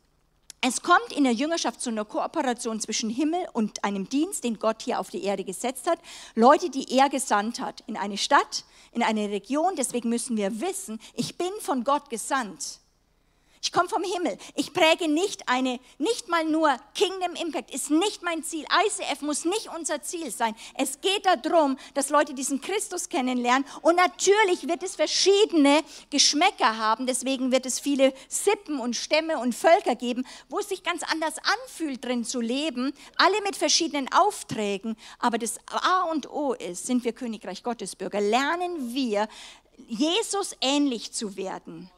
Es kommt in der Jüngerschaft zu einer Kooperation zwischen Himmel und einem Dienst, den Gott hier auf die Erde gesetzt hat. Leute, die er gesandt hat in eine Stadt, in eine Region. Deswegen müssen wir wissen, ich bin von Gott gesandt. Ich komme vom Himmel. Ich präge nicht eine, nicht mal nur Kingdom Impact ist nicht mein Ziel. ICF muss nicht unser Ziel sein. Es geht darum, dass Leute diesen Christus kennenlernen. Und natürlich wird es verschiedene Geschmäcker haben. Deswegen wird es viele Sippen und Stämme und Völker geben, wo es sich ganz anders anfühlt, drin zu leben. Alle mit verschiedenen Aufträgen. Aber das A und O ist, sind wir Königreich Gottes Bürger. Lernen wir, Jesus ähnlich zu werden.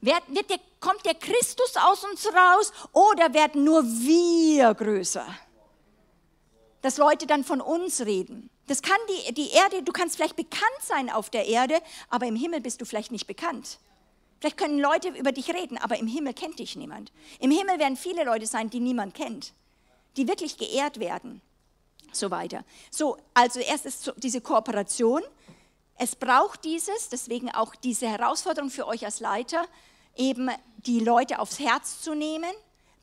Wird, wird der, kommt der Christus aus uns raus oder werden nur wir größer? Dass Leute dann von uns reden. Das kann die, die Erde, du kannst vielleicht bekannt sein auf der Erde, aber im Himmel bist du vielleicht nicht bekannt. Vielleicht können Leute über dich reden, aber im Himmel kennt dich niemand. Im Himmel werden viele Leute sein, die niemand kennt, die wirklich geehrt werden. So weiter. So, also erst ist diese Kooperation. Es braucht dieses, deswegen auch diese Herausforderung für euch als Leiter, eben die Leute aufs Herz zu nehmen.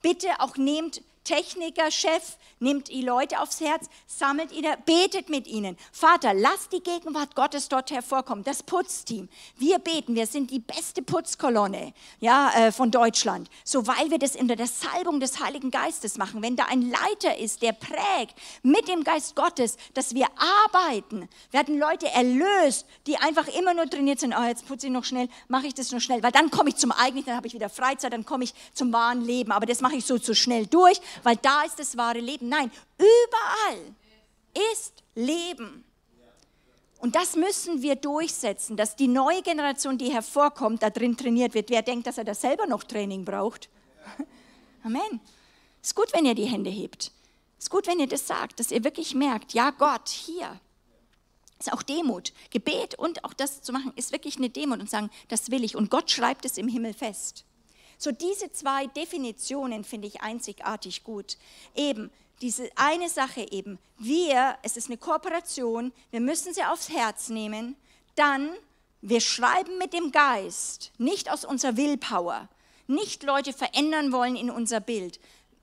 Bitte auch nehmt Techniker, Chef, nimmt die Leute aufs Herz, sammelt ihn, betet mit ihnen. Vater, lass die Gegenwart Gottes dort hervorkommen, das Putzteam. Wir beten, wir sind die beste Putzkolonne ja, äh, von Deutschland, so weil wir das unter der Salbung des Heiligen Geistes machen. Wenn da ein Leiter ist, der prägt mit dem Geist Gottes, dass wir arbeiten, werden Leute erlöst, die einfach immer nur trainiert sind, oh, jetzt putze ich noch schnell, mache ich das noch schnell, weil dann komme ich zum eigentlichen, dann habe ich wieder Freizeit, dann komme ich zum wahren Leben, aber das mache ich so zu schnell durch, weil da ist das wahre Leben. Nein, überall ist Leben. Und das müssen wir durchsetzen, dass die neue Generation, die hervorkommt, da drin trainiert wird. Wer denkt, dass er da selber noch Training braucht? Amen. Ist gut, wenn ihr die Hände hebt. Ist gut, wenn ihr das sagt, dass ihr wirklich merkt, ja Gott, hier. Ist auch Demut. Gebet und auch das zu machen, ist wirklich eine Demut und sagen, das will ich. Und Gott schreibt es im Himmel fest. So diese zwei Definitionen finde ich einzigartig gut. Eben diese eine Sache eben, wir, es ist eine Kooperation, wir müssen sie aufs Herz nehmen, dann wir schreiben mit dem Geist, nicht aus unserer Willpower, nicht Leute verändern wollen in unser Bild.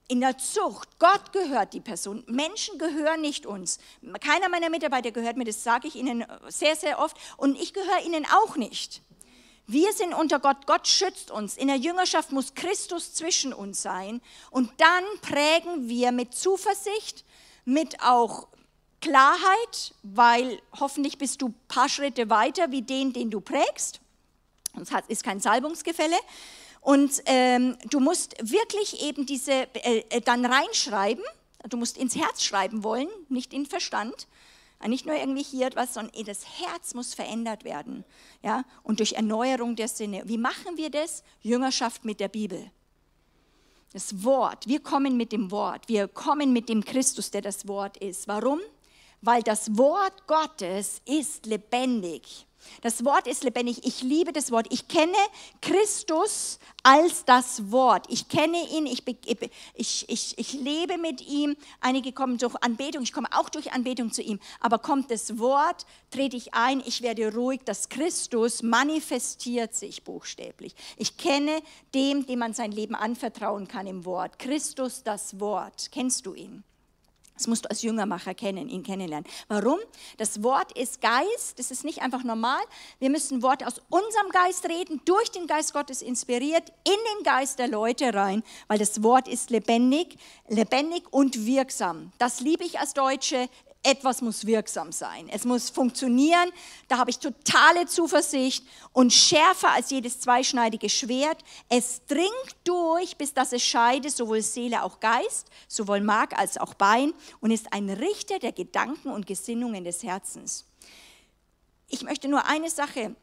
In der Zucht, Gott gehört die Person, Menschen gehören nicht uns. Keiner meiner Mitarbeiter gehört mir, das sage ich Ihnen sehr, sehr oft und ich gehöre Ihnen auch nicht. Wir sind unter Gott, Gott schützt uns. In der Jüngerschaft muss Christus zwischen uns sein. Und dann prägen wir mit Zuversicht, mit auch Klarheit, weil hoffentlich bist du ein paar Schritte weiter wie den, den du prägst. Es ist kein Salbungsgefälle. Und ähm, du musst wirklich eben diese äh, äh dann reinschreiben. Du musst ins Herz schreiben wollen, nicht in Verstand. Nicht nur irgendwie hier etwas, sondern das Herz muss verändert werden. Ja? Und durch Erneuerung der Sinne. Wie machen wir das? Jüngerschaft mit der Bibel. Das Wort. Wir kommen mit dem Wort. Wir kommen mit dem Christus, der das Wort ist. Warum? Weil das Wort Gottes ist lebendig. Das Wort ist lebendig. Ich liebe das Wort. Ich kenne Christus als das Wort. Ich kenne ihn, ich, ich, ich, ich lebe mit ihm. Einige kommen durch Anbetung, ich komme auch durch Anbetung zu ihm. Aber kommt das Wort, trete ich ein, ich werde ruhig. Das Christus manifestiert sich buchstäblich. Ich kenne dem, dem man sein Leben anvertrauen kann im Wort. Christus, das Wort. Kennst du ihn? Das musst du als Jüngermacher kennen, ihn kennenlernen. Warum? Das Wort ist Geist, das ist nicht einfach normal. Wir müssen Worte aus unserem Geist reden, durch den Geist Gottes inspiriert, in den Geist der Leute rein, weil das Wort ist lebendig, lebendig und wirksam. Das liebe ich als Deutsche etwas muss wirksam sein. Es muss funktionieren. Da habe ich totale Zuversicht und schärfer als jedes zweischneidige Schwert. Es dringt durch, bis dass es scheidet, sowohl Seele auch Geist, sowohl Mark als auch Bein und ist ein Richter der Gedanken und Gesinnungen des Herzens. Ich möchte nur eine Sache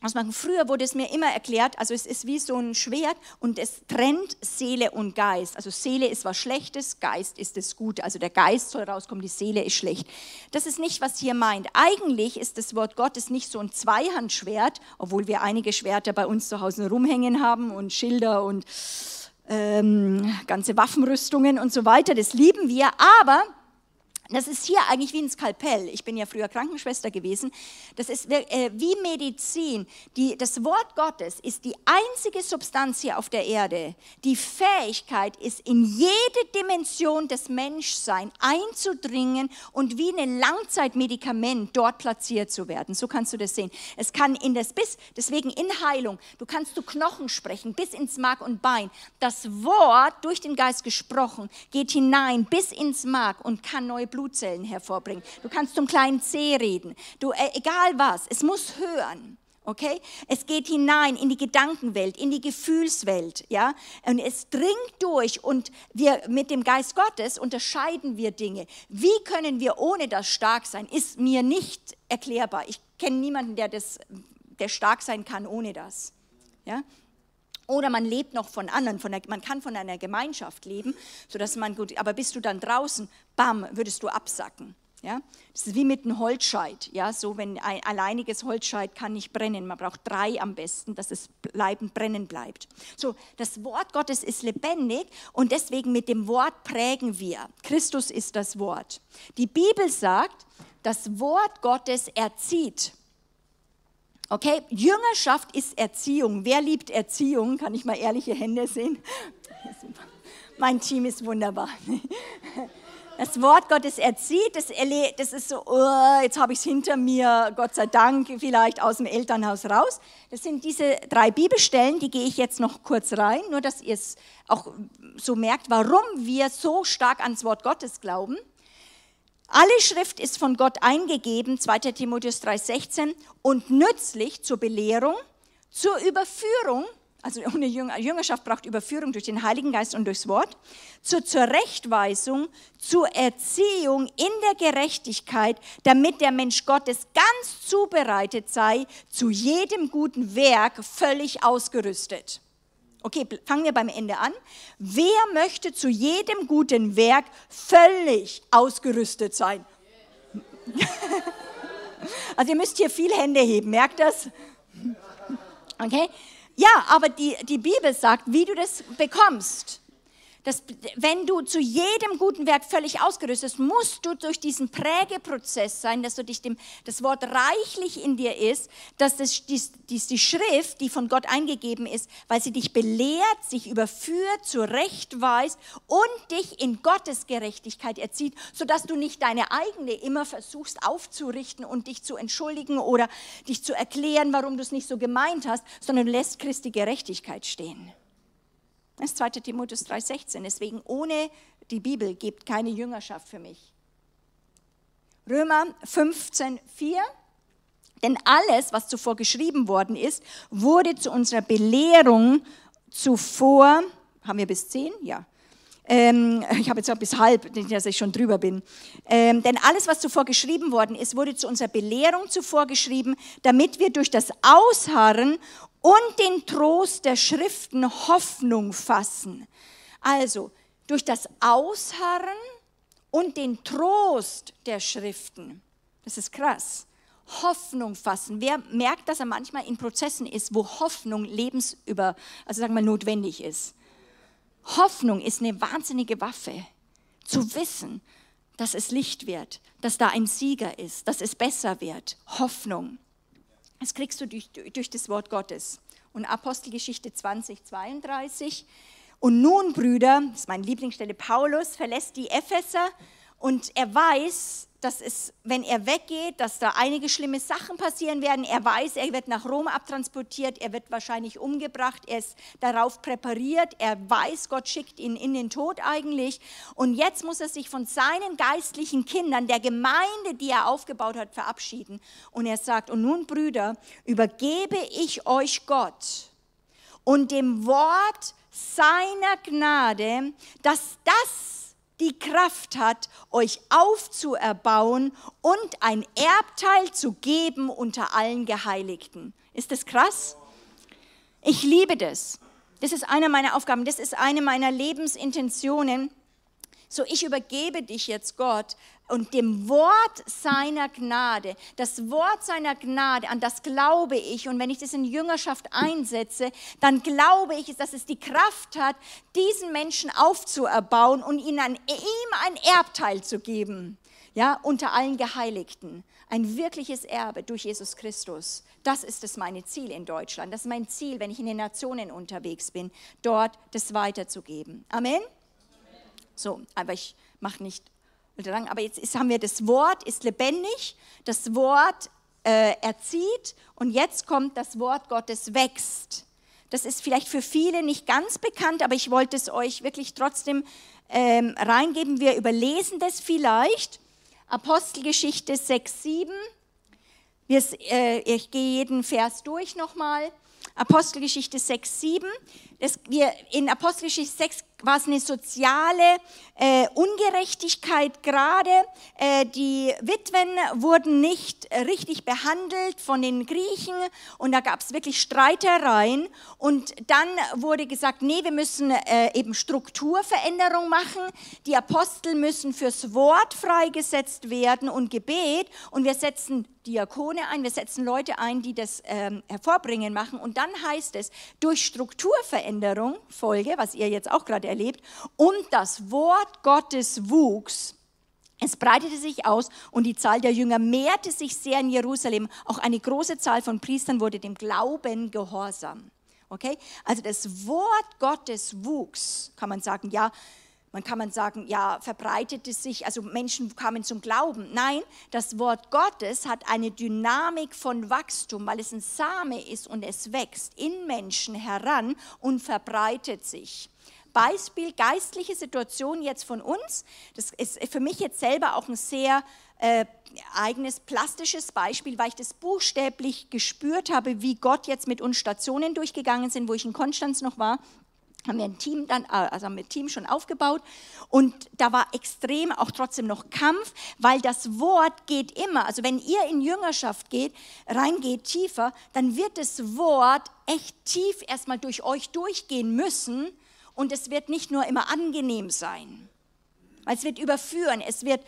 was machen. Früher wurde es mir immer erklärt, also es ist wie so ein Schwert und es trennt Seele und Geist. Also Seele ist was Schlechtes, Geist ist das Gute. Also der Geist soll rauskommen, die Seele ist schlecht. Das ist nicht, was hier meint. Eigentlich ist das Wort Gottes nicht so ein Zweihandschwert, obwohl wir einige Schwerter bei uns zu Hause rumhängen haben und Schilder und ähm, ganze Waffenrüstungen und so weiter. Das lieben wir, aber das ist hier eigentlich wie ein Skalpell. Ich bin ja früher Krankenschwester gewesen. Das ist äh, wie Medizin. Die, das Wort Gottes ist die einzige Substanz hier auf der Erde, die Fähigkeit ist, in jede Dimension des Menschseins einzudringen und wie ein Langzeitmedikament dort platziert zu werden. So kannst du das sehen. Es kann in das bis, deswegen in Heilung, du kannst du Knochen sprechen, bis ins Mark und Bein. Das Wort, durch den Geist gesprochen, geht hinein bis ins Mark und kann neue Blut Blutzellen hervorbringen. Du kannst zum kleinen C reden. Du, äh, egal was, es muss hören. Okay? Es geht hinein in die Gedankenwelt, in die Gefühlswelt, ja? Und es dringt durch und wir mit dem Geist Gottes unterscheiden wir Dinge. Wie können wir ohne das stark sein? Ist mir nicht erklärbar. Ich kenne niemanden, der das der stark sein kann ohne das. Ja? Oder man lebt noch von anderen, von der, man kann von einer Gemeinschaft leben, sodass man gut, aber bist du dann draußen, bam, würdest du absacken. Ja? Das ist wie mit einem Holzscheit. Ja? So, wenn ein alleiniges Holzscheit kann nicht brennen. Man braucht drei am besten, dass es bleiben, brennen bleibt. So, das Wort Gottes ist lebendig und deswegen mit dem Wort prägen wir. Christus ist das Wort. Die Bibel sagt, das Wort Gottes erzieht. Okay, Jüngerschaft ist Erziehung. Wer liebt Erziehung? Kann ich mal ehrliche Hände sehen? Mein Team ist wunderbar. Das Wort Gottes erzieht, das, das ist so, oh, jetzt habe ich es hinter mir, Gott sei Dank, vielleicht aus dem Elternhaus raus. Das sind diese drei Bibelstellen, die gehe ich jetzt noch kurz rein, nur dass ihr es auch so merkt, warum wir so stark ans Wort Gottes glauben. Alle Schrift ist von Gott eingegeben, 2 Timotheus 3,16, und nützlich zur Belehrung, zur Überführung, also eine Jüngerschaft braucht Überführung durch den Heiligen Geist und durchs Wort, zur Zurechtweisung, zur Erziehung in der Gerechtigkeit, damit der Mensch Gottes ganz zubereitet sei, zu jedem guten Werk völlig ausgerüstet. Okay, fangen wir beim Ende an. Wer möchte zu jedem guten Werk völlig ausgerüstet sein? Also ihr müsst hier viel Hände heben, merkt das? Okay? Ja, aber die, die Bibel sagt, wie du das bekommst dass wenn du zu jedem guten Werk völlig ausgerüstet bist, musst du durch diesen Prägeprozess sein, dass du dich dem, das Wort reichlich in dir ist, dass das die, die, die Schrift, die von Gott eingegeben ist, weil sie dich belehrt, sich überführt, zurechtweist und dich in Gottes Gerechtigkeit erzieht, sodass du nicht deine eigene immer versuchst aufzurichten und dich zu entschuldigen oder dich zu erklären, warum du es nicht so gemeint hast, sondern lässt Christi Gerechtigkeit stehen. Das ist 2. Timotheus 3,16. Deswegen ohne die Bibel gibt keine Jüngerschaft für mich. Römer 15,4. Denn alles, was zuvor geschrieben worden ist, wurde zu unserer Belehrung zuvor, haben wir bis 10? Ja. Ähm, ich habe jetzt auch bis halb, dass ich schon drüber bin. Ähm, denn alles, was zuvor geschrieben worden ist, wurde zu unserer Belehrung zuvor geschrieben, damit wir durch das Ausharren und den Trost der Schriften Hoffnung fassen. Also durch das Ausharren und den Trost der Schriften. Das ist krass. Hoffnung fassen. Wer merkt, dass er manchmal in Prozessen ist, wo Hoffnung lebensüber, also sagen wir notwendig ist? Hoffnung ist eine wahnsinnige Waffe. Zu wissen, dass es Licht wird, dass da ein Sieger ist, dass es besser wird. Hoffnung. Das kriegst du durch, durch das Wort Gottes. Und Apostelgeschichte 20, 32. Und nun, Brüder, das ist meine Lieblingsstelle, Paulus verlässt die Epheser und er weiß, dass es, wenn er weggeht, dass da einige schlimme Sachen passieren werden. Er weiß, er wird nach Rom abtransportiert, er wird wahrscheinlich umgebracht, er ist darauf präpariert, er weiß, Gott schickt ihn in den Tod eigentlich. Und jetzt muss er sich von seinen geistlichen Kindern, der Gemeinde, die er aufgebaut hat, verabschieden. Und er sagt, und nun Brüder, übergebe ich euch Gott und dem Wort seiner Gnade, dass das die Kraft hat, euch aufzuerbauen und ein Erbteil zu geben unter allen Geheiligten. Ist das krass? Ich liebe das. Das ist eine meiner Aufgaben, das ist eine meiner Lebensintentionen. So, ich übergebe dich jetzt Gott und dem Wort seiner Gnade, das Wort seiner Gnade, an das glaube ich. Und wenn ich das in Jüngerschaft einsetze, dann glaube ich, dass es die Kraft hat, diesen Menschen aufzuerbauen und ihnen ein, ihm ein Erbteil zu geben. Ja, unter allen Geheiligten. Ein wirkliches Erbe durch Jesus Christus. Das ist es meine Ziel in Deutschland. Das ist mein Ziel, wenn ich in den Nationen unterwegs bin, dort das weiterzugeben. Amen. So, aber ich mache nicht lang, aber jetzt ist, haben wir das Wort, ist lebendig, das Wort äh, erzieht und jetzt kommt das Wort Gottes wächst. Das ist vielleicht für viele nicht ganz bekannt, aber ich wollte es euch wirklich trotzdem ähm, reingeben. Wir überlesen das vielleicht. Apostelgeschichte 6, 7. Wir, äh, ich gehe jeden Vers durch nochmal. Apostelgeschichte 6, 7. Das, wir, in Apostelgeschichte 6 war es eine soziale äh, Ungerechtigkeit gerade. Äh, die Witwen wurden nicht richtig behandelt von den Griechen und da gab es wirklich Streitereien. Und dann wurde gesagt, nee, wir müssen äh, eben Strukturveränderung machen. Die Apostel müssen fürs Wort freigesetzt werden und Gebet und wir setzen Diakone ein, wir setzen Leute ein, die das ähm, hervorbringen machen. Und dann heißt es, durch Strukturveränderung, Folge, was ihr jetzt auch gerade erlebt, und das Wort Gottes wuchs. Es breitete sich aus und die Zahl der Jünger mehrte sich sehr in Jerusalem. Auch eine große Zahl von Priestern wurde dem Glauben gehorsam. Okay? Also das Wort Gottes wuchs, kann man sagen, ja, man kann man sagen, ja, verbreitete sich, also Menschen kamen zum Glauben. Nein, das Wort Gottes hat eine Dynamik von Wachstum, weil es ein Same ist und es wächst in Menschen heran und verbreitet sich. Beispiel geistliche Situation jetzt von uns. Das ist für mich jetzt selber auch ein sehr äh, eigenes plastisches Beispiel, weil ich das buchstäblich gespürt habe, wie Gott jetzt mit uns Stationen durchgegangen sind, wo ich in Konstanz noch war haben wir ein Team dann, äh, also haben wir ein Team schon aufgebaut und da war extrem auch trotzdem noch Kampf, weil das Wort geht immer. Also wenn ihr in Jüngerschaft geht, reingeht tiefer, dann wird das Wort echt tief erstmal durch euch durchgehen müssen und es wird nicht nur immer angenehm sein, es wird überführen, es wird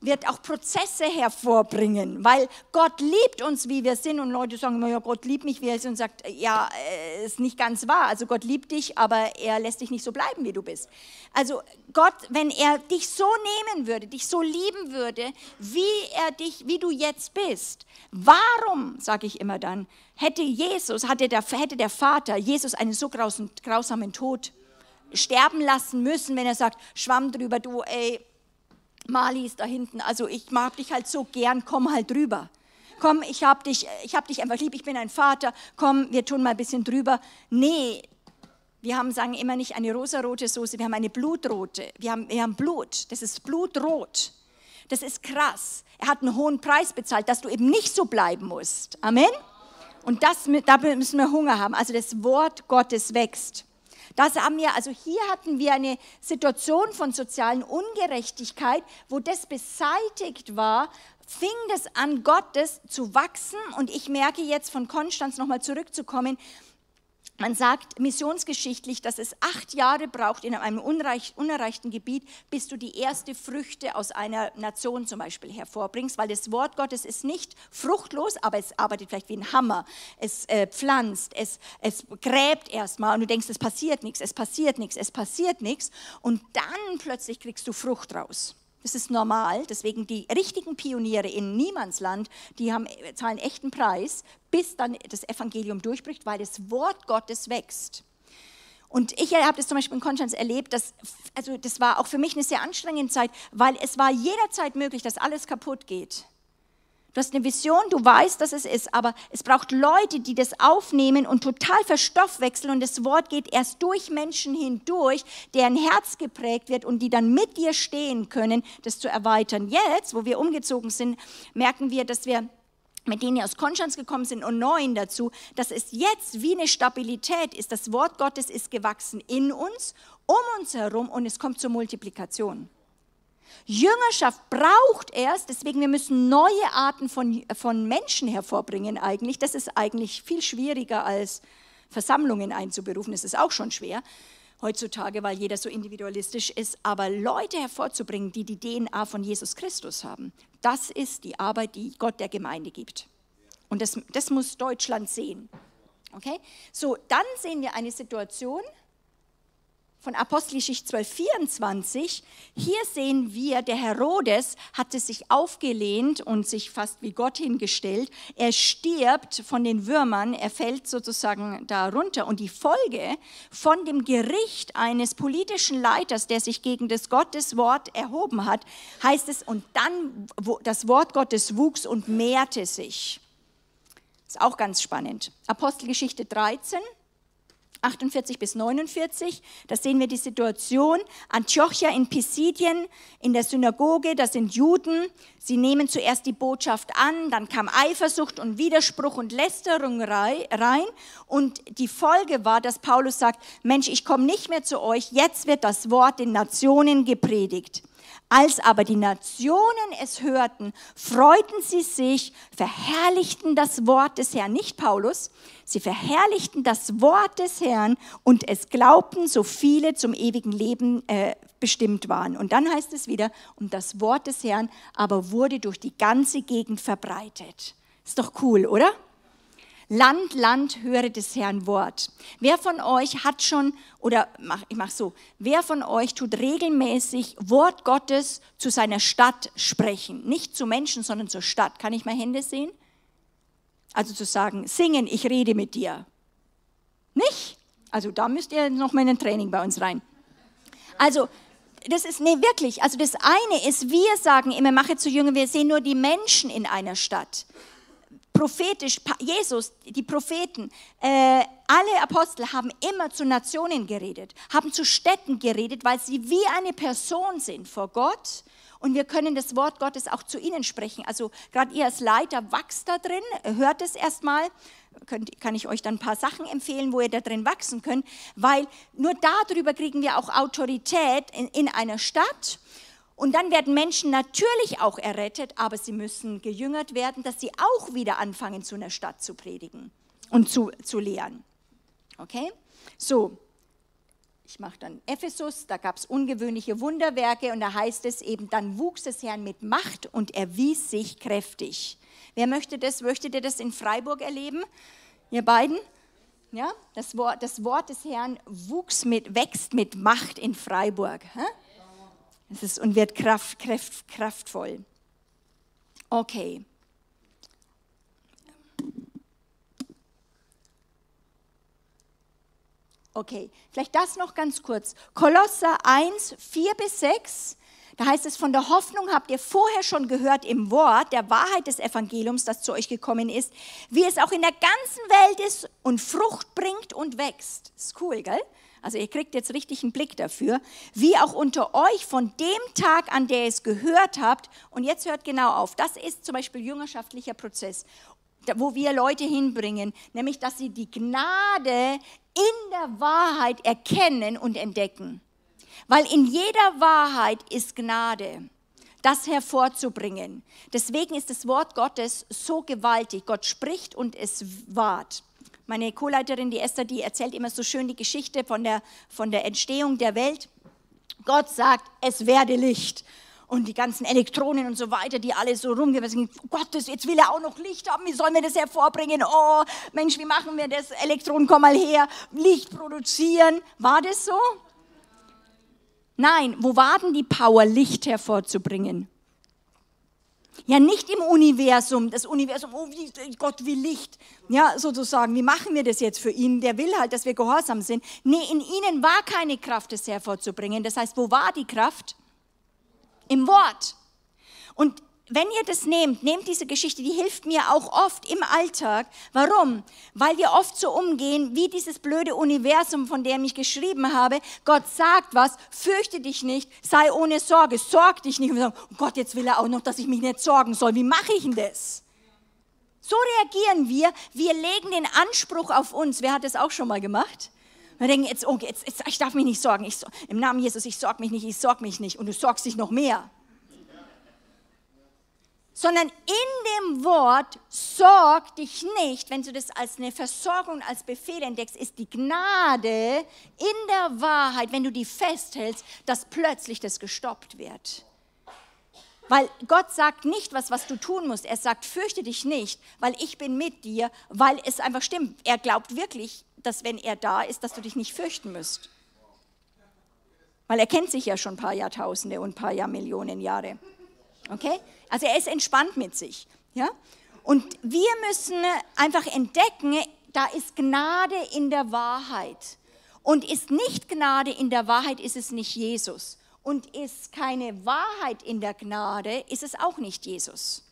wird auch Prozesse hervorbringen, weil Gott liebt uns, wie wir sind. Und Leute sagen immer, ja, Gott liebt mich, wie er ist und sagt, ja, äh, ist nicht ganz wahr. Also Gott liebt dich, aber er lässt dich nicht so bleiben, wie du bist. Also Gott, wenn er dich so nehmen würde, dich so lieben würde, wie er dich, wie du jetzt bist, warum, sage ich immer dann, hätte Jesus, hätte der, hätte der Vater Jesus einen so grausamen Tod sterben lassen müssen, wenn er sagt, schwamm drüber, du, ey, Mali ist da hinten, also ich mag dich halt so gern, komm halt drüber. Komm, ich hab dich, ich hab dich einfach lieb, ich bin ein Vater, komm, wir tun mal ein bisschen drüber. Nee, wir haben, sagen immer nicht eine rosarote Soße, wir haben eine blutrote. Wir haben, wir haben Blut, das ist blutrot. Das ist krass. Er hat einen hohen Preis bezahlt, dass du eben nicht so bleiben musst. Amen? Und das, da müssen wir Hunger haben. Also das Wort Gottes wächst. Das haben wir, also hier hatten wir eine Situation von sozialen Ungerechtigkeit, wo das beseitigt war, fing das an, Gottes zu wachsen. Und ich merke jetzt von Konstanz nochmal zurückzukommen, man sagt missionsgeschichtlich, dass es acht Jahre braucht in einem unerreichten Gebiet, bis du die erste Früchte aus einer Nation zum Beispiel hervorbringst, weil das Wort Gottes ist nicht fruchtlos, aber es arbeitet vielleicht wie ein Hammer. Es äh, pflanzt, es, es gräbt erstmal und du denkst, es passiert nichts, es passiert nichts, es passiert nichts und dann plötzlich kriegst du Frucht raus. Das ist normal. Deswegen die richtigen Pioniere in Niemandsland, die haben, zahlen echten Preis, bis dann das Evangelium durchbricht, weil das Wort Gottes wächst. Und ich habe das zum Beispiel in Konstanz erlebt, dass, also das war auch für mich eine sehr anstrengende Zeit, weil es war jederzeit möglich, dass alles kaputt geht. Du hast eine Vision, du weißt, dass es ist, aber es braucht Leute, die das aufnehmen und total verstoffwechseln und das Wort geht erst durch Menschen hindurch, deren Herz geprägt wird und die dann mit dir stehen können, das zu erweitern. Jetzt, wo wir umgezogen sind, merken wir, dass wir mit denen die aus Konstanz gekommen sind und neuen dazu, dass es jetzt wie eine Stabilität ist. Das Wort Gottes ist gewachsen in uns, um uns herum und es kommt zur Multiplikation. Jüngerschaft braucht erst, deswegen wir müssen neue Arten von, von Menschen hervorbringen eigentlich. Das ist eigentlich viel schwieriger als Versammlungen einzuberufen. Das ist auch schon schwer heutzutage, weil jeder so individualistisch ist. Aber Leute hervorzubringen, die die DNA von Jesus Christus haben, das ist die Arbeit, die Gott der Gemeinde gibt. Und das, das muss Deutschland sehen. Okay? So, dann sehen wir eine Situation, von Apostelgeschichte 12, 24. Hier sehen wir, der Herodes hatte sich aufgelehnt und sich fast wie Gott hingestellt. Er stirbt von den Würmern, er fällt sozusagen da runter. Und die Folge von dem Gericht eines politischen Leiters, der sich gegen das Gotteswort erhoben hat, heißt es, und dann das Wort Gottes wuchs und mehrte sich. Ist auch ganz spannend. Apostelgeschichte 13. 48 bis 49, da sehen wir die Situation. Antiochia in Pisidien, in der Synagoge, das sind Juden. Sie nehmen zuerst die Botschaft an, dann kam Eifersucht und Widerspruch und Lästerung rein. Und die Folge war, dass Paulus sagt, Mensch, ich komme nicht mehr zu euch, jetzt wird das Wort den Nationen gepredigt. Als aber die Nationen es hörten, freuten sie sich, verherrlichten das Wort des Herrn, nicht Paulus, sie verherrlichten das Wort des Herrn und es glaubten, so viele zum ewigen Leben äh, bestimmt waren. Und dann heißt es wieder, und das Wort des Herrn aber wurde durch die ganze Gegend verbreitet. Ist doch cool, oder? Land, Land, höre des Herrn Wort. Wer von euch hat schon, oder mach, ich mache so, wer von euch tut regelmäßig Wort Gottes zu seiner Stadt sprechen? Nicht zu Menschen, sondern zur Stadt. Kann ich mal Hände sehen? Also zu sagen, singen, ich rede mit dir. Nicht? Also da müsst ihr noch mal in ein Training bei uns rein. Also das ist, nee, wirklich. Also das eine ist, wir sagen immer, mache zu Jünger, wir sehen nur die Menschen in einer Stadt prophetisch, Jesus, die Propheten, äh, alle Apostel haben immer zu Nationen geredet, haben zu Städten geredet, weil sie wie eine Person sind vor Gott. Und wir können das Wort Gottes auch zu ihnen sprechen. Also gerade ihr als Leiter wachst da drin, hört es erstmal. Kann ich euch dann ein paar Sachen empfehlen, wo ihr da drin wachsen könnt, weil nur darüber kriegen wir auch Autorität in, in einer Stadt. Und dann werden Menschen natürlich auch errettet, aber sie müssen gejüngert werden, dass sie auch wieder anfangen, zu einer Stadt zu predigen und zu, zu lehren. Okay? So, ich mache dann Ephesus, da gab es ungewöhnliche Wunderwerke und da heißt es eben, dann wuchs des Herrn mit Macht und erwies sich kräftig. Wer möchte das? Möchtet ihr das in Freiburg erleben? Ihr beiden? Ja, das Wort, das Wort des Herrn wuchs mit, wächst mit Macht in Freiburg. Hä? Es ist, und wird kraft, kraft, kraftvoll. Okay. Okay, vielleicht das noch ganz kurz. Kolosser 1, 4 bis 6. Da heißt es, von der Hoffnung habt ihr vorher schon gehört im Wort der Wahrheit des Evangeliums, das zu euch gekommen ist, wie es auch in der ganzen Welt ist und Frucht bringt und wächst. Ist cool, gell? Also ihr kriegt jetzt richtig einen Blick dafür, wie auch unter euch von dem Tag, an der ihr es gehört habt, und jetzt hört genau auf, das ist zum Beispiel jüngerschaftlicher Prozess, wo wir Leute hinbringen, nämlich dass sie die Gnade in der Wahrheit erkennen und entdecken. Weil in jeder Wahrheit ist Gnade das hervorzubringen. Deswegen ist das Wort Gottes so gewaltig. Gott spricht und es wahrt. Meine Co-Leiterin, die Esther, die erzählt immer so schön die Geschichte von der, von der Entstehung der Welt. Gott sagt, es werde Licht. Und die ganzen Elektronen und so weiter, die alle so rumgewesen sind, oh Gott, jetzt will er auch noch Licht haben, wie sollen wir das hervorbringen? Oh, Mensch, wie machen wir das? Elektronen, komm mal her, Licht produzieren. War das so? Nein, wo war denn die Power, Licht hervorzubringen? Ja, nicht im Universum, das Universum, oh, wie, Gott will Licht, ja, sozusagen, wie machen wir das jetzt für ihn? Der will halt, dass wir gehorsam sind. Nee, in ihnen war keine Kraft, das hervorzubringen. Das heißt, wo war die Kraft? Im Wort. Und wenn ihr das nehmt, nehmt diese Geschichte, die hilft mir auch oft im Alltag. Warum? Weil wir oft so umgehen, wie dieses blöde Universum, von dem ich geschrieben habe. Gott sagt was, fürchte dich nicht, sei ohne Sorge, sorg dich nicht. Und wir sagen, oh Gott, jetzt will er auch noch, dass ich mich nicht sorgen soll. Wie mache ich denn das? So reagieren wir. Wir legen den Anspruch auf uns. Wer hat das auch schon mal gemacht? Wir denken, jetzt, oh, jetzt, jetzt ich darf mich nicht sorgen. Ich, Im Namen Jesus, ich sorge mich nicht, ich sorge mich nicht. Und du sorgst dich noch mehr. Sondern in dem Wort sorg dich nicht, wenn du das als eine Versorgung, als Befehl entdeckst, ist die Gnade in der Wahrheit, wenn du die festhältst, dass plötzlich das gestoppt wird. Weil Gott sagt nicht was, was du tun musst. Er sagt, fürchte dich nicht, weil ich bin mit dir, weil es einfach stimmt. Er glaubt wirklich, dass wenn er da ist, dass du dich nicht fürchten musst. Weil er kennt sich ja schon ein paar Jahrtausende und ein paar Jahrmillionen Jahre. Okay? Also er ist entspannt mit sich. Ja? Und wir müssen einfach entdecken, da ist Gnade in der Wahrheit. Und ist nicht Gnade in der Wahrheit, ist es nicht Jesus. Und ist keine Wahrheit in der Gnade, ist es auch nicht Jesus.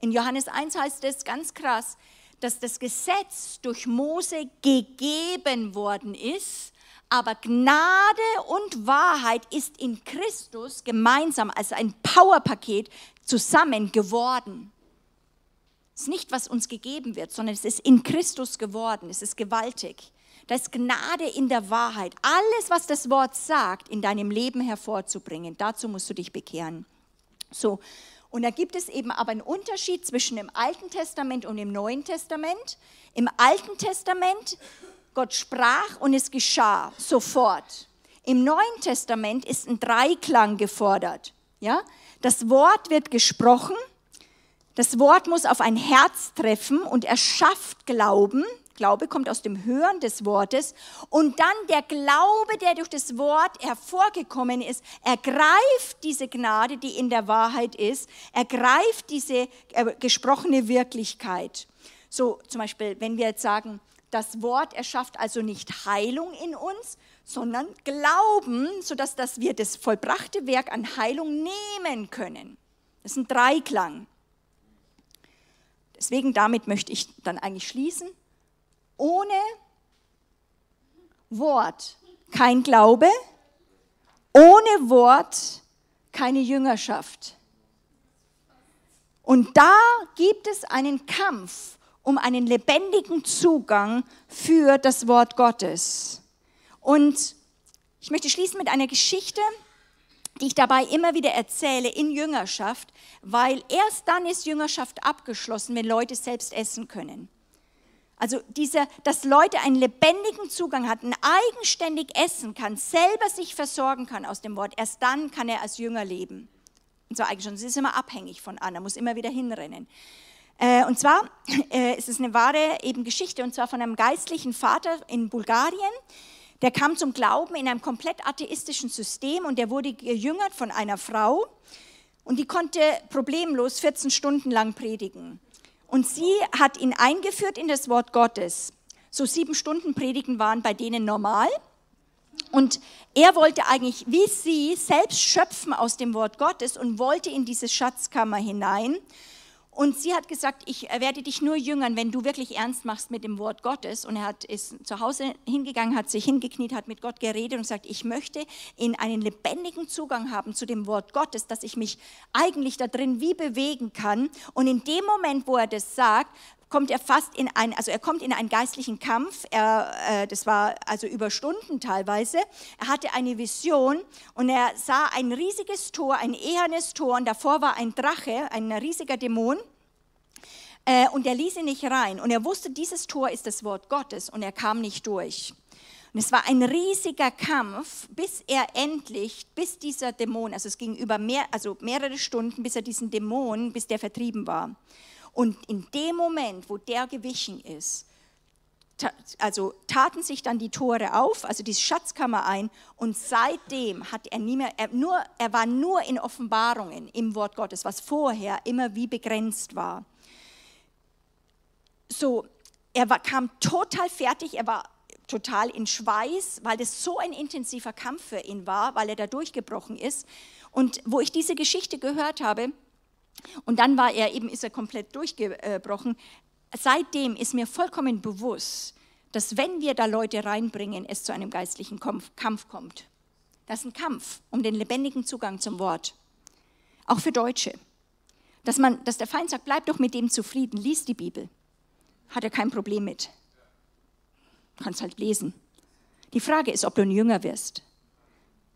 In Johannes 1 heißt es ganz krass, dass das Gesetz durch Mose gegeben worden ist, aber Gnade und Wahrheit ist in Christus gemeinsam als ein Powerpaket zusammen geworden. Es ist nicht, was uns gegeben wird, sondern es ist in Christus geworden. Es ist gewaltig. Da ist Gnade in der Wahrheit. Alles, was das Wort sagt, in deinem Leben hervorzubringen. Dazu musst du dich bekehren. So. Und da gibt es eben aber einen Unterschied zwischen dem Alten Testament und dem Neuen Testament. Im Alten Testament Gott sprach und es geschah sofort. Im Neuen Testament ist ein Dreiklang gefordert. Ja? Das Wort wird gesprochen, das Wort muss auf ein Herz treffen und erschafft Glauben. Glaube kommt aus dem Hören des Wortes. Und dann der Glaube, der durch das Wort hervorgekommen ist, ergreift diese Gnade, die in der Wahrheit ist, ergreift diese äh, gesprochene Wirklichkeit. So zum Beispiel, wenn wir jetzt sagen, das Wort erschafft also nicht Heilung in uns, sondern Glauben, sodass dass wir das vollbrachte Werk an Heilung nehmen können. Das ist ein Dreiklang. Deswegen damit möchte ich dann eigentlich schließen. Ohne Wort kein Glaube, ohne Wort keine Jüngerschaft. Und da gibt es einen Kampf um einen lebendigen Zugang für das Wort Gottes. Und ich möchte schließen mit einer Geschichte, die ich dabei immer wieder erzähle in Jüngerschaft, weil erst dann ist Jüngerschaft abgeschlossen, wenn Leute selbst essen können. Also dieser, dass Leute einen lebendigen Zugang hatten, eigenständig essen kann, selber sich versorgen kann aus dem Wort, erst dann kann er als Jünger leben. Und zwar eigentlich schon, es ist immer abhängig von Anna, muss immer wieder hinrennen. Äh, und zwar äh, ist es eine wahre eben Geschichte, und zwar von einem geistlichen Vater in Bulgarien. Der kam zum Glauben in einem komplett atheistischen System und der wurde gejüngert von einer Frau und die konnte problemlos 14 Stunden lang predigen. Und sie hat ihn eingeführt in das Wort Gottes. So sieben Stunden Predigen waren bei denen normal. Und er wollte eigentlich, wie sie, selbst schöpfen aus dem Wort Gottes und wollte in diese Schatzkammer hinein. Und sie hat gesagt, ich werde dich nur jüngern, wenn du wirklich ernst machst mit dem Wort Gottes. Und er hat, ist zu Hause hingegangen, hat sich hingekniet, hat mit Gott geredet und gesagt, ich möchte in einen lebendigen Zugang haben zu dem Wort Gottes, dass ich mich eigentlich da drin wie bewegen kann. Und in dem Moment, wo er das sagt, kommt er fast in ein, also er kommt in einen geistlichen Kampf. Er, äh, das war also über Stunden teilweise. Er hatte eine Vision und er sah ein riesiges Tor, ein ehernes Tor und davor war ein Drache, ein riesiger Dämon. Äh, und er ließ ihn nicht rein. Und er wusste, dieses Tor ist das Wort Gottes und er kam nicht durch. Und es war ein riesiger Kampf, bis er endlich, bis dieser Dämon, also es ging über mehr, also mehrere Stunden, bis er diesen Dämon, bis der vertrieben war. Und in dem Moment, wo der gewichen ist, also taten sich dann die Tore auf, also die Schatzkammer ein, und seitdem hat er nie mehr, er, nur, er war nur in Offenbarungen im Wort Gottes, was vorher immer wie begrenzt war. So, er war, kam total fertig, er war total in Schweiß, weil das so ein intensiver Kampf für ihn war, weil er da durchgebrochen ist. Und wo ich diese Geschichte gehört habe, und dann war er eben, ist er komplett durchgebrochen. Seitdem ist mir vollkommen bewusst, dass wenn wir da Leute reinbringen, es zu einem geistlichen Kampf kommt. Das ist ein Kampf um den lebendigen Zugang zum Wort. Auch für Deutsche. Dass, man, dass der Feind sagt, bleib doch mit dem zufrieden, lies die Bibel. Hat er kein Problem mit. Du kannst halt lesen. Die Frage ist, ob du ein Jünger wirst.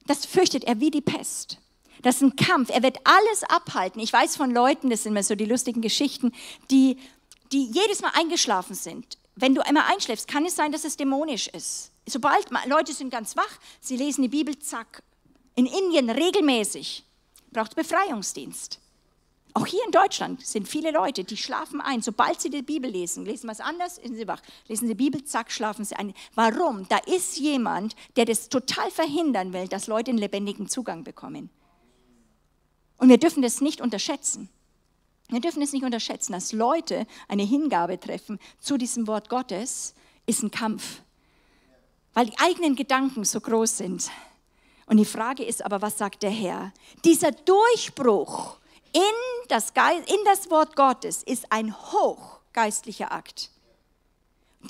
Das fürchtet er wie die Pest. Das ist ein Kampf. Er wird alles abhalten. Ich weiß von Leuten, das sind immer so die lustigen Geschichten, die, die jedes Mal eingeschlafen sind. Wenn du einmal einschläfst, kann es sein, dass es dämonisch ist. Sobald Leute sind ganz wach, sie lesen die Bibel, zack. In Indien regelmäßig braucht Befreiungsdienst. Auch hier in Deutschland sind viele Leute, die schlafen ein, sobald sie die Bibel lesen. Lesen was anders, sind sie wach. Lesen sie die Bibel, zack, schlafen sie ein. Warum? Da ist jemand, der das total verhindern will, dass Leute einen lebendigen Zugang bekommen. Und wir dürfen das nicht unterschätzen. Wir dürfen es nicht unterschätzen, dass Leute eine Hingabe treffen zu diesem Wort Gottes, ist ein Kampf. Weil die eigenen Gedanken so groß sind. Und die Frage ist aber, was sagt der Herr? Dieser Durchbruch in das, in das Wort Gottes ist ein hochgeistlicher Akt.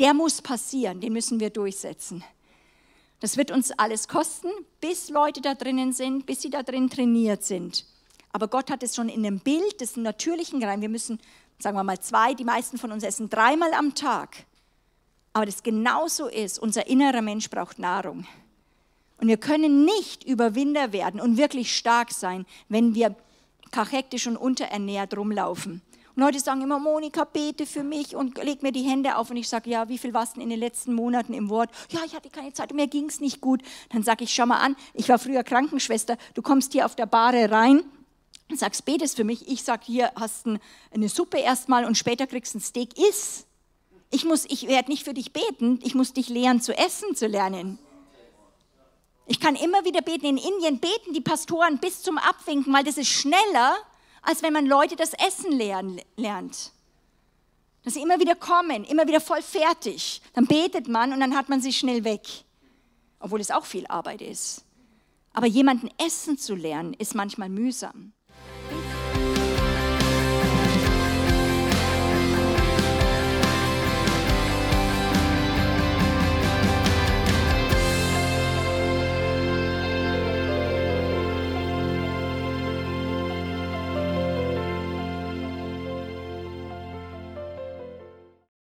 Der muss passieren, den müssen wir durchsetzen. Das wird uns alles kosten, bis Leute da drinnen sind, bis sie da drin trainiert sind. Aber Gott hat es schon in dem Bild des natürlichen rein. Wir müssen, sagen wir mal, zwei, die meisten von uns essen dreimal am Tag. Aber das genauso ist, unser innerer Mensch braucht Nahrung. Und wir können nicht Überwinder werden und wirklich stark sein, wenn wir kachektisch und unterernährt rumlaufen. Und Leute sagen immer, Monika, bete für mich und leg mir die Hände auf. Und ich sage, ja, wie viel warst du in den letzten Monaten im Wort? Ja, ich hatte keine Zeit mir ging es nicht gut. Dann sage ich, schau mal an, ich war früher Krankenschwester, du kommst hier auf der Bahre rein und sagst, betest für mich. Ich sage, hier hast du eine Suppe erstmal und später kriegst du ein Steak. Iss. Ich, ich werde nicht für dich beten, ich muss dich lehren zu essen zu lernen. Ich kann immer wieder beten. In Indien beten die Pastoren bis zum Abwinken, weil das ist schneller, als wenn man Leute das Essen lernt. Dass sie immer wieder kommen, immer wieder voll fertig. Dann betet man und dann hat man sie schnell weg. Obwohl es auch viel Arbeit ist. Aber jemanden essen zu lernen, ist manchmal mühsam.